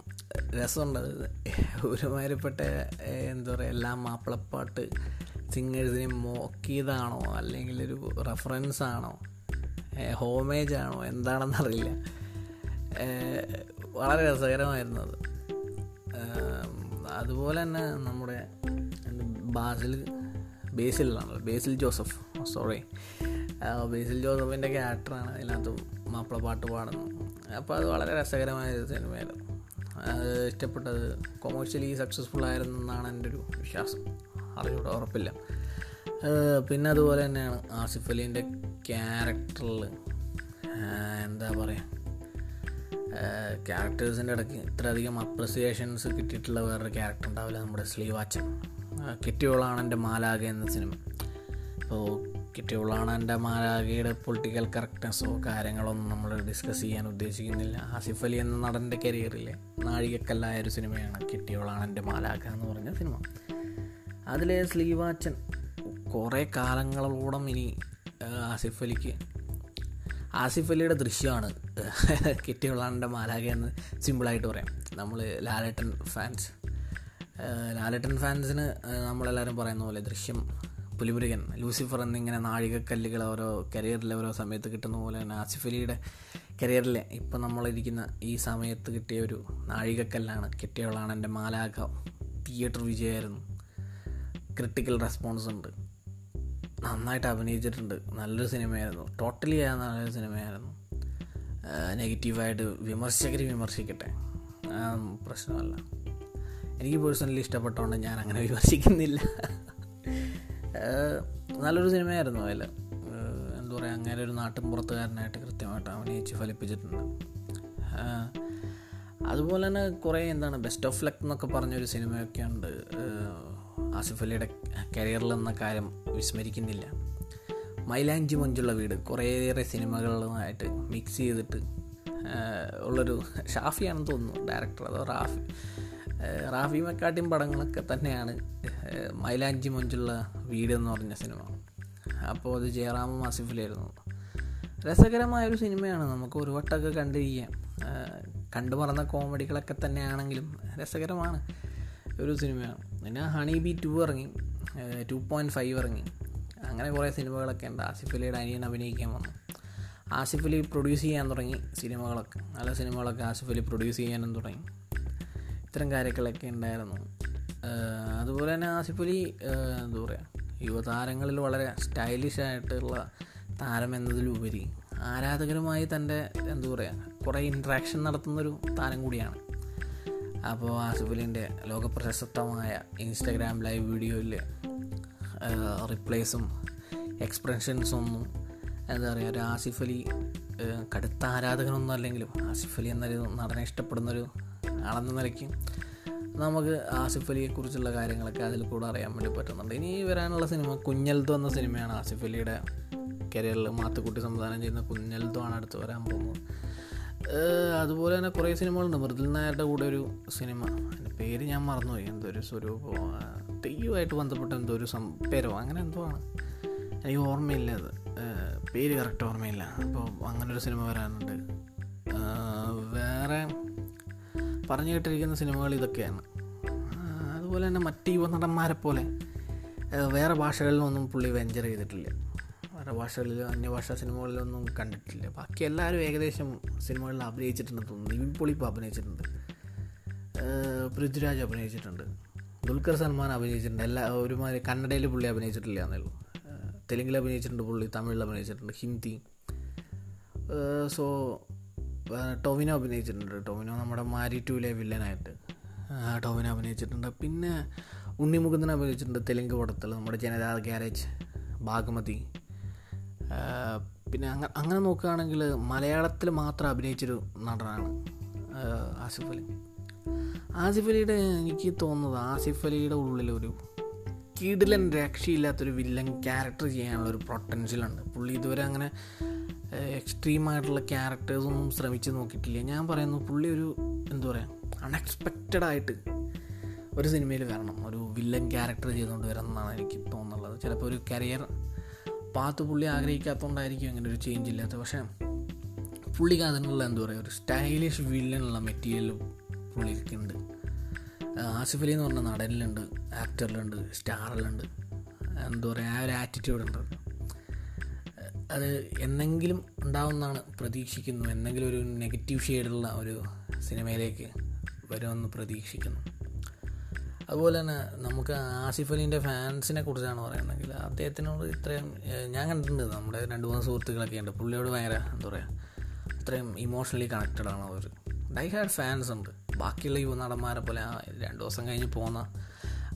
രസമുണ്ട് ഒരുമാതിരിപ്പെട്ട എന്താ പറയുക എല്ലാ മാപ്പിളപ്പാട്ട് സിംഗേഴ്സിനെ മോക്കിയതാണോ അല്ലെങ്കിൽ ഒരു റെഫറൻസ് ആണോ ഹോമേജ് ആണോ എന്താണെന്നറിയില്ല വളരെ രസകരമായിരുന്നു അത്. അതുപോലെ തന്നെ നമ്മുടെ ബാസിൽ ബേസിലാണല്ലോ ബേസിൽ ജോസഫ് സോറി ബേസിൽ ജോസഫിന്റെ ക്യാരക്ടറാണ് അതിനകത്ത് മാപ്പിള പാട്ട് പാടുന്നത്. അപ്പോൾ അത് വളരെ രസകരമായ ഒരു സിനിമയായിരുന്നു അത് ഇഷ്ടപ്പെട്ടത് കൊമേഴ്ഷ്യലി സക്സസ്ഫുൾ ആയിരുന്നു എന്നാണ് എന്റെ ഒരു വിശ്വാസം. അറിഞ്ഞൂടെ ഉറപ്പില്ല. പിന്നെ അതുപോലെ തന്നെയാണ് ആസിഫ് അലീന്റെ ക്യാരക്ടറിൽ എന്താ പറയുക? ക്യാരക്ടേഴ്സിന്റെ ഇടയ്ക്ക് ഇത്രയധികം അപ്രിസിയേഷൻസ് കിട്ടിയിട്ടുള്ള വേറൊരു ക്യാരക്ടർ ഉണ്ടാവില്ല നമ്മുടെ സ്ലീവാച്ചൻ കിറ്റിയോളാണ് എന്റെ മാലാഗ എന്ന സിനിമ അപ്പോൾ കിറ്റിയോളാണ് എന്റെ മാലാഗയുടെ പൊളിറ്റിക്കൽ കറക്റ്റ്നെസ്സോ കാര്യങ്ങളൊന്നും നമ്മൾ ഡിസ്കസ് ചെയ്യാൻ ഉദ്ദേശിക്കുന്നില്ല. ആസിഫ് അലി എന്ന നടന്റെ കരിയറിലെ നാഴികക്കല്ലായ ഒരു സിനിമയാണ് കിറ്റിയോളാണ് എന്റെ മാലാഗ എന്ന് പറഞ്ഞ സിനിമ അതിലെ സ്ലീവാച്ചൻ കുറേ കാലങ്ങളോളം ഇനി ആസിഫ് അലിക്ക് ആസിഫ് അലിയുടെ ദൃശ്യമാണ്. കിറ്റി മാലാഖ എന്ന് സിമ്പിളായിട്ട് പറയാം. നമ്മൾ ലാലേട്ടൻ ഫാൻസ് ലാലേട്ടൻ ഫാൻസിന് നമ്മളെല്ലാവരും പറയുന്ന പോലെ ദൃശ്യം പുലിമുരുകൻ ലൂസിഫർ എന്നിങ്ങനെ നാഴികക്കല്ലുകൾ ഓരോ കരിയറിലെ ഓരോ സമയത്ത് കിട്ടുന്ന പോലെ തന്നെ ആസിഫ് അലിയുടെ കരിയറിലെ ഇപ്പം നമ്മളിരിക്കുന്ന ഈ സമയത്ത് കിട്ടിയ ഒരു നാഴികക്കല്ലാണ് കിട്ടിയവളാണ് എന്റെ മാലാഖ. തിയേറ്റർ വിജയമായിരുന്നു. ക്രിട്ടിക്കൽ റെസ്പോൺസ് ഉണ്ട്. നന്നായിട്ട് അഭിനയിച്ചിട്ടുണ്ട്. നല്ലൊരു സിനിമയായിരുന്നു. ടോട്ടലി നല്ലൊരു സിനിമയായിരുന്നു. നെഗറ്റീവായിട്ട് വിമർശകർ വിമർശിക്കട്ടെ. പ്രശ്നമല്ല. എനിക്ക് പേഴ്സണലി ഇഷ്ടപ്പെട്ടതുകൊണ്ട് ഞാൻ അങ്ങനെ വിമർശിക്കുന്നില്ല നല്ലൊരു സിനിമയായിരുന്നു അതിൽ എന്താ പറയുക അങ്ങനെ ഒരു നാട്ടിൻ പുറത്തുകാരനായിട്ട് കൃത്യമായിട്ട് അഭിനയിച്ച് ഫലിപ്പിച്ചിട്ടുണ്ട്. അതുപോലെ തന്നെ കുറേ എന്താണ് ബെസ്റ്റ് ഓഫ് ലക്ക് എന്നൊക്കെ പറഞ്ഞൊരു സിനിമയൊക്കെ ഉണ്ട് ആസിഫ് അലിയുടെ കരിയറിൽ എന്ന കാര്യം വിസ്മരിക്കുന്നില്ല. മൈലാഞ്ചി മഞ്ചുള്ള വീട്. കുറേയേറെ സിനിമകളുമായിട്ട് മിക്സ് ചെയ്തിട്ട് ഉള്ളൊരു ഷാഫിയാണെന്ന് തോന്നുന്നു ഡയറക്ടർ അതോ റാഫി റാഫി മെക്കാട്ടിയും പടങ്ങളൊക്കെ തന്നെയാണ് മൈലാഞ്ചി മഞ്ചുള്ള വീട് എന്ന് പറഞ്ഞ സിനിമ. അപ്പോൾ അത് ജയറാമും ആസിഫിലായിരുന്നു. രസകരമായൊരു സിനിമയാണ്. നമുക്ക് ഒരു വട്ടമൊക്കെ കണ്ടിരിക്കാം. കണ്ടു മറന്ന കോമഡികളൊക്കെ തന്നെയാണെങ്കിലും രസകരമാണ് ഒരു സിനിമയാണ്. പിന്നെ ഹണി ബി ടു ഇറങ്ങി. ടു പോയിന്റ് ഫൈവ് ഇറങ്ങി. അങ്ങനെ കുറേ സിനിമകളൊക്കെ ഉണ്ട്. ആസിഫ് അലിയുടെ അനിയൻ അഭിനയിക്കാൻ വന്നു. ആസിഫ് അലി പ്രൊഡ്യൂസ് ചെയ്യാൻ തുടങ്ങി സിനിമകളൊക്കെ. നല്ല സിനിമകളൊക്കെ ആസിഫ് അലി പ്രൊഡ്യൂസ് ചെയ്യാനും തുടങ്ങി. ഇത്തരം കാര്യങ്ങളൊക്കെ ഉണ്ടായിരുന്നു. അതുപോലെ തന്നെ ആസിഫ് അലി എന്താ പറയുക യുവതാരങ്ങളിൽ വളരെ സ്റ്റൈലിഷ് ആയിട്ടുള്ള താരം എന്നതിലുപരി ആരാധകരുമായി തന്റെ എന്താ പറയുക കുറേ ഇൻട്രാക്ഷൻ നടത്തുന്നൊരു താരം കൂടിയാണ്. അപ്പോൾ ആസിഫ് അലിന്റെ ലോകപ്രശസ്തമായ ഇൻസ്റ്റഗ്രാം ലൈവ് വീഡിയോയിൽ റിപ്ലൈസും എക്സ്പ്രഷൻസും ഒന്നും എന്താ പറയുക ഒരു ആസിഫ് അലി കടുത്ത ആരാധകനൊന്നും അല്ലെങ്കിലും ആസിഫ് അലി എന്നൊരു നടനെ ഇഷ്ടപ്പെടുന്നൊരു ആളെന്ന നിലയ്ക്ക് നമുക്ക് ആസിഫ് അലിയെക്കുറിച്ചുള്ള കാര്യങ്ങളൊക്കെ അതിൽ കൂടെ അറിയാൻ വേണ്ടി പറ്റുന്നുണ്ട്. ഇനി വരാനുള്ള സിനിമ കുഞ്ഞൽത്തു എന്ന സിനിമയാണ് ആസിഫ് അലിയുടെ കരിയറിൽ മാത്തുക്കുട്ടി സംവിധാനം ചെയ്യുന്ന കുഞ്ഞൽദോ ആണ് അടുത്ത് വരാൻ പോകുന്നത്. അതുപോലെ തന്നെ കുറേ സിനിമകളുണ്ട്. മൃദുൽ നായരുടെ കൂടെ ഒരു സിനിമ. അതിന്റെ പേര് ഞാൻ മറന്നുപോയി. എന്തൊരു സ്വരൂപം ആ, തെയ്യവുമായിട്ട് ബന്ധപ്പെട്ട എന്തോ ഒരു സം പേരോ? അങ്ങനെ എന്തോ ആണ്. എനിക്ക് ഓർമ്മയില്ല അത്. പേര് കറക്റ്റ് ഓർമ്മയില്ല. അപ്പോൾ അങ്ങനെ ഒരു സിനിമ വരാനുണ്ട്. വേറെ പറഞ്ഞു കേട്ടിരിക്കുന്ന സിനിമകൾ ഇതൊക്കെയാണ്. അതുപോലെ തന്നെ മറ്റ് യുവനടന്മാരെ പോലെ. വേറെ ഭാഷകളിലൊന്നും പുള്ളി വെഞ്ചർ ചെയ്തിട്ടില്ല. വേറെ ഭാഷകളിൽ അന്യഭാഷാ സിനിമകളിലൊന്നും കണ്ടിട്ടില്ല. ബാക്കി എല്ലാവരും ഏകദേശം സിനിമകളിൽ അഭിനയിച്ചിട്ടുണ്ടെന്ന് തോന്നുന്നു. നിവിൻ പോളി ഇപ്പോൾ അഭിനയിച്ചിട്ടുണ്ട് പൃഥ്വിരാജ് അഭിനയിച്ചിട്ടുണ്ട്. ദുൽഖർ സൽമാൻ അഭിനയിച്ചിട്ടുണ്ട്. എല്ലാ ഒരുമാതിരി കന്നഡയിൽ പുള്ളി അഭിനയിച്ചിട്ടില്ല എന്നുള്ളു തെലുങ്കിൽ അഭിനയിച്ചിട്ടുണ്ട് പുള്ളി തമിഴിൽ അഭിനയിച്ചിട്ടുണ്ട് ഹിന്ദി. സോ ടൊവിനോ അഭിനയിച്ചിട്ടുണ്ട്. ടൊവിനോ നമ്മുടെ മാരി ടൂലെ വില്ലനായിട്ട് ടൊവിനോ അഭിനയിച്ചിട്ടുണ്ട്. പിന്നെ ഉണ്ണിമുകുന്ദൻ അഭിനയിച്ചിട്ടുണ്ട് തെലുങ്ക് പടത്തിൽ നമ്മുടെ ജനതാ ഗ്യാരേജ് ഭാഗമതി പിന്നെ അങ്ങനെ അങ്ങനെ നോക്കുകയാണെങ്കിൽ മലയാളത്തിൽ മാത്രം അഭിനയിച്ചൊരു നടനാണ് ആസിഫ് അലി. ആസിഫ് അലിയുടെ എനിക്ക് തോന്നുന്നത് ആസിഫ് അലിയുടെ ഉള്ളിലൊരു കിടിലൻ രക്ഷയില്ലാത്തൊരു വില്ലൻ ക്യാരക്ടർ ചെയ്യാനുള്ള ഒരു പൊട്ടൻഷ്യലുണ്ട് പുള്ളി ഇതുവരെ അങ്ങനെ എക്സ്ട്രീമായിട്ടുള്ള ക്യാരക്ടേഴ്സൊന്നും ശ്രമിച്ച് നോക്കിയിട്ടില്ല. ഞാൻ പറയുന്നു പുള്ളി ഒരു എന്താ പറയുക അൺഎക്സ്പെക്റ്റഡ് ആയിട്ട് ഒരു സിനിമയിൽ വരണം. ഒരു വില്ലൻ ക്യാരക്ടർ ചെയ്തുകൊണ്ട് വരണം എന്നാണ് എനിക്ക് തോന്നുന്നത്. ചിലപ്പോൾ ഒരു കരിയർ പാത്ത് പുള്ളി ആഗ്രഹിക്കാത്തതുകൊണ്ടായിരിക്കും അങ്ങനെ ഒരു ചേഞ്ച് ഇല്ലാത്തത്. പക്ഷേ പുള്ളിക്ക് അതിനുള്ള എന്താ പറയുക ഒരു സ്റ്റൈലിഷ് വില്ലനുള്ള മെറ്റീരിയൽ പുള്ളിക്കുണ്ട് ആസിഫ് അലി എന്ന് പറഞ്ഞ നടനിലുണ്ട് ആക്ടറിലുണ്ട് സ്റ്റാറിലുണ്ട് എന്താ പറയുക ആ ഒരു ആറ്റിറ്റ്യൂഡ് ഉണ്ട്. അത് എന്നെങ്കിലും ഉണ്ടാവുമെന്നാണ് പ്രതീക്ഷിക്കുന്നു. എന്തെങ്കിലും ഒരു നെഗറ്റീവ് ഷെയ്ഡുള്ള ഒരു സിനിമയിലേക്ക് വരുമെന്ന് പ്രതീക്ഷിക്കുന്നു. അതുപോലെ തന്നെ നമുക്ക് ആസിഫ് അലീന്റെ ഫാൻസിനെ കുറിച്ചാണ് പറയുന്നതെങ്കിൽ അദ്ദേഹത്തിനോട് ഇത്രയും ഞാൻ കണ്ടിട്ടുണ്ട് നമ്മുടെ രണ്ട് മൂന്ന് സുഹൃത്തുക്കളൊക്കെ ഉണ്ട്. പുള്ളിയോട് ഭയങ്കര എന്താ പറയുക അത്രയും ഇമോഷണലി കണക്റ്റഡ് ആണ് അവർ. ഡൈ ഹാഡ് ഫാൻസ് ഉണ്ട്. ബാക്കിയുള്ള യുവ നടന്മാരെ പോലെ രണ്ട് ദിവസം കഴിഞ്ഞ് പോകുന്ന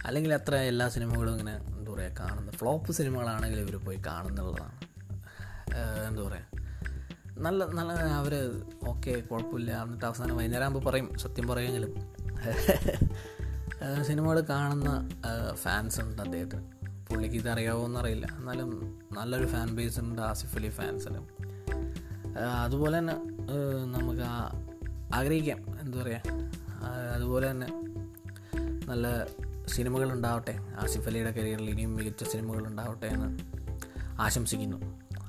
അല്ലെങ്കിൽ അത്ര എല്ലാ സിനിമകളും ഇങ്ങനെ എന്താ പറയുക കാണുന്ന ഫ്ലോപ്പ് സിനിമകളാണെങ്കിൽ ഇവർ പോയി കാണുന്നുള്ളതാണ്. എന്താ പറയുക നല്ല നല്ല അവർ ഓക്കെ കുഴപ്പമില്ല എന്നിട്ട് അവസാനം വൈകുന്നേരം ആകുമ്പോൾ പറയും സത്യം പറയുമെങ്കിലും സിനിമകൾ കാണുന്ന ഫാൻസ് ഉണ്ട് അദ്ദേഹത്തിന്. പുള്ളിക്ക് ഇത് അറിയാവോ എന്നറിയില്ല എന്നാലും നല്ലൊരു ഫാൻ ബേസ് ഉണ്ട് ആസിഫ് അലി ഫാൻസിനും അതുപോലെ തന്നെ നമുക്ക് ആ- ആഗ്രഹിക്കാം. എന്താ പറയുക അതുപോലെ തന്നെ നല്ല സിനിമകൾ ഉണ്ടാവട്ടെ ആസിഫ് അലിയുടെ കരിയറിൽ ഇനിയും മികച്ച സിനിമകൾ ഉണ്ടാവട്ടെ എന്ന് ആശംസിക്കുന്നു.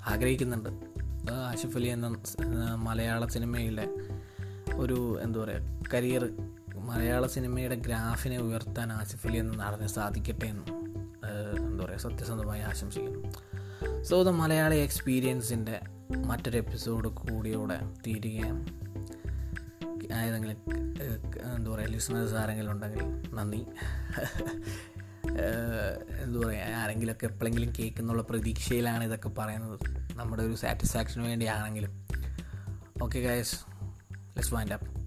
ആഗ്രഹിക്കുന്നുണ്ട്. ആസിഫ് അലി എന്ന മലയാള സിനിമയിലെ ഒരു എന്താ പറയുക കരിയർ മലയാള സിനിമയുടെ ഗ്രാഫിനെ ഉയർത്താൻ ആസിഫ് അലി എന്ന നടന് സാധിക്കട്ടെ എന്ന് എന്താ പറയുക സത്യസന്ധമായി ആശംസിക്കുന്നു. സോ ദ മലയാളി എക്സ്പീരിയൻസിന്റെ മറ്റൊരു എപ്പിസോഡ് കൂടിയോടെ തീരുകയാണ്. ഏതെങ്കിലും എന്താ പറയുക ലിസണേഴ്സ് ആരെങ്കിലും ഉണ്ടെങ്കിൽ നന്ദി. എന്താ പറയുക ആരെങ്കിലുമൊക്കെ എപ്പോഴെങ്കിലും കേൾക്കുന്നുള്ള പ്രതീക്ഷയിലാണ് ഇതൊക്കെ പറയുന്നത്. നമ്മുടെ ഒരു സാറ്റിസ്ഫാക്ഷന് വേണ്ടിയാണെങ്കിലും. Okay guys let's wind up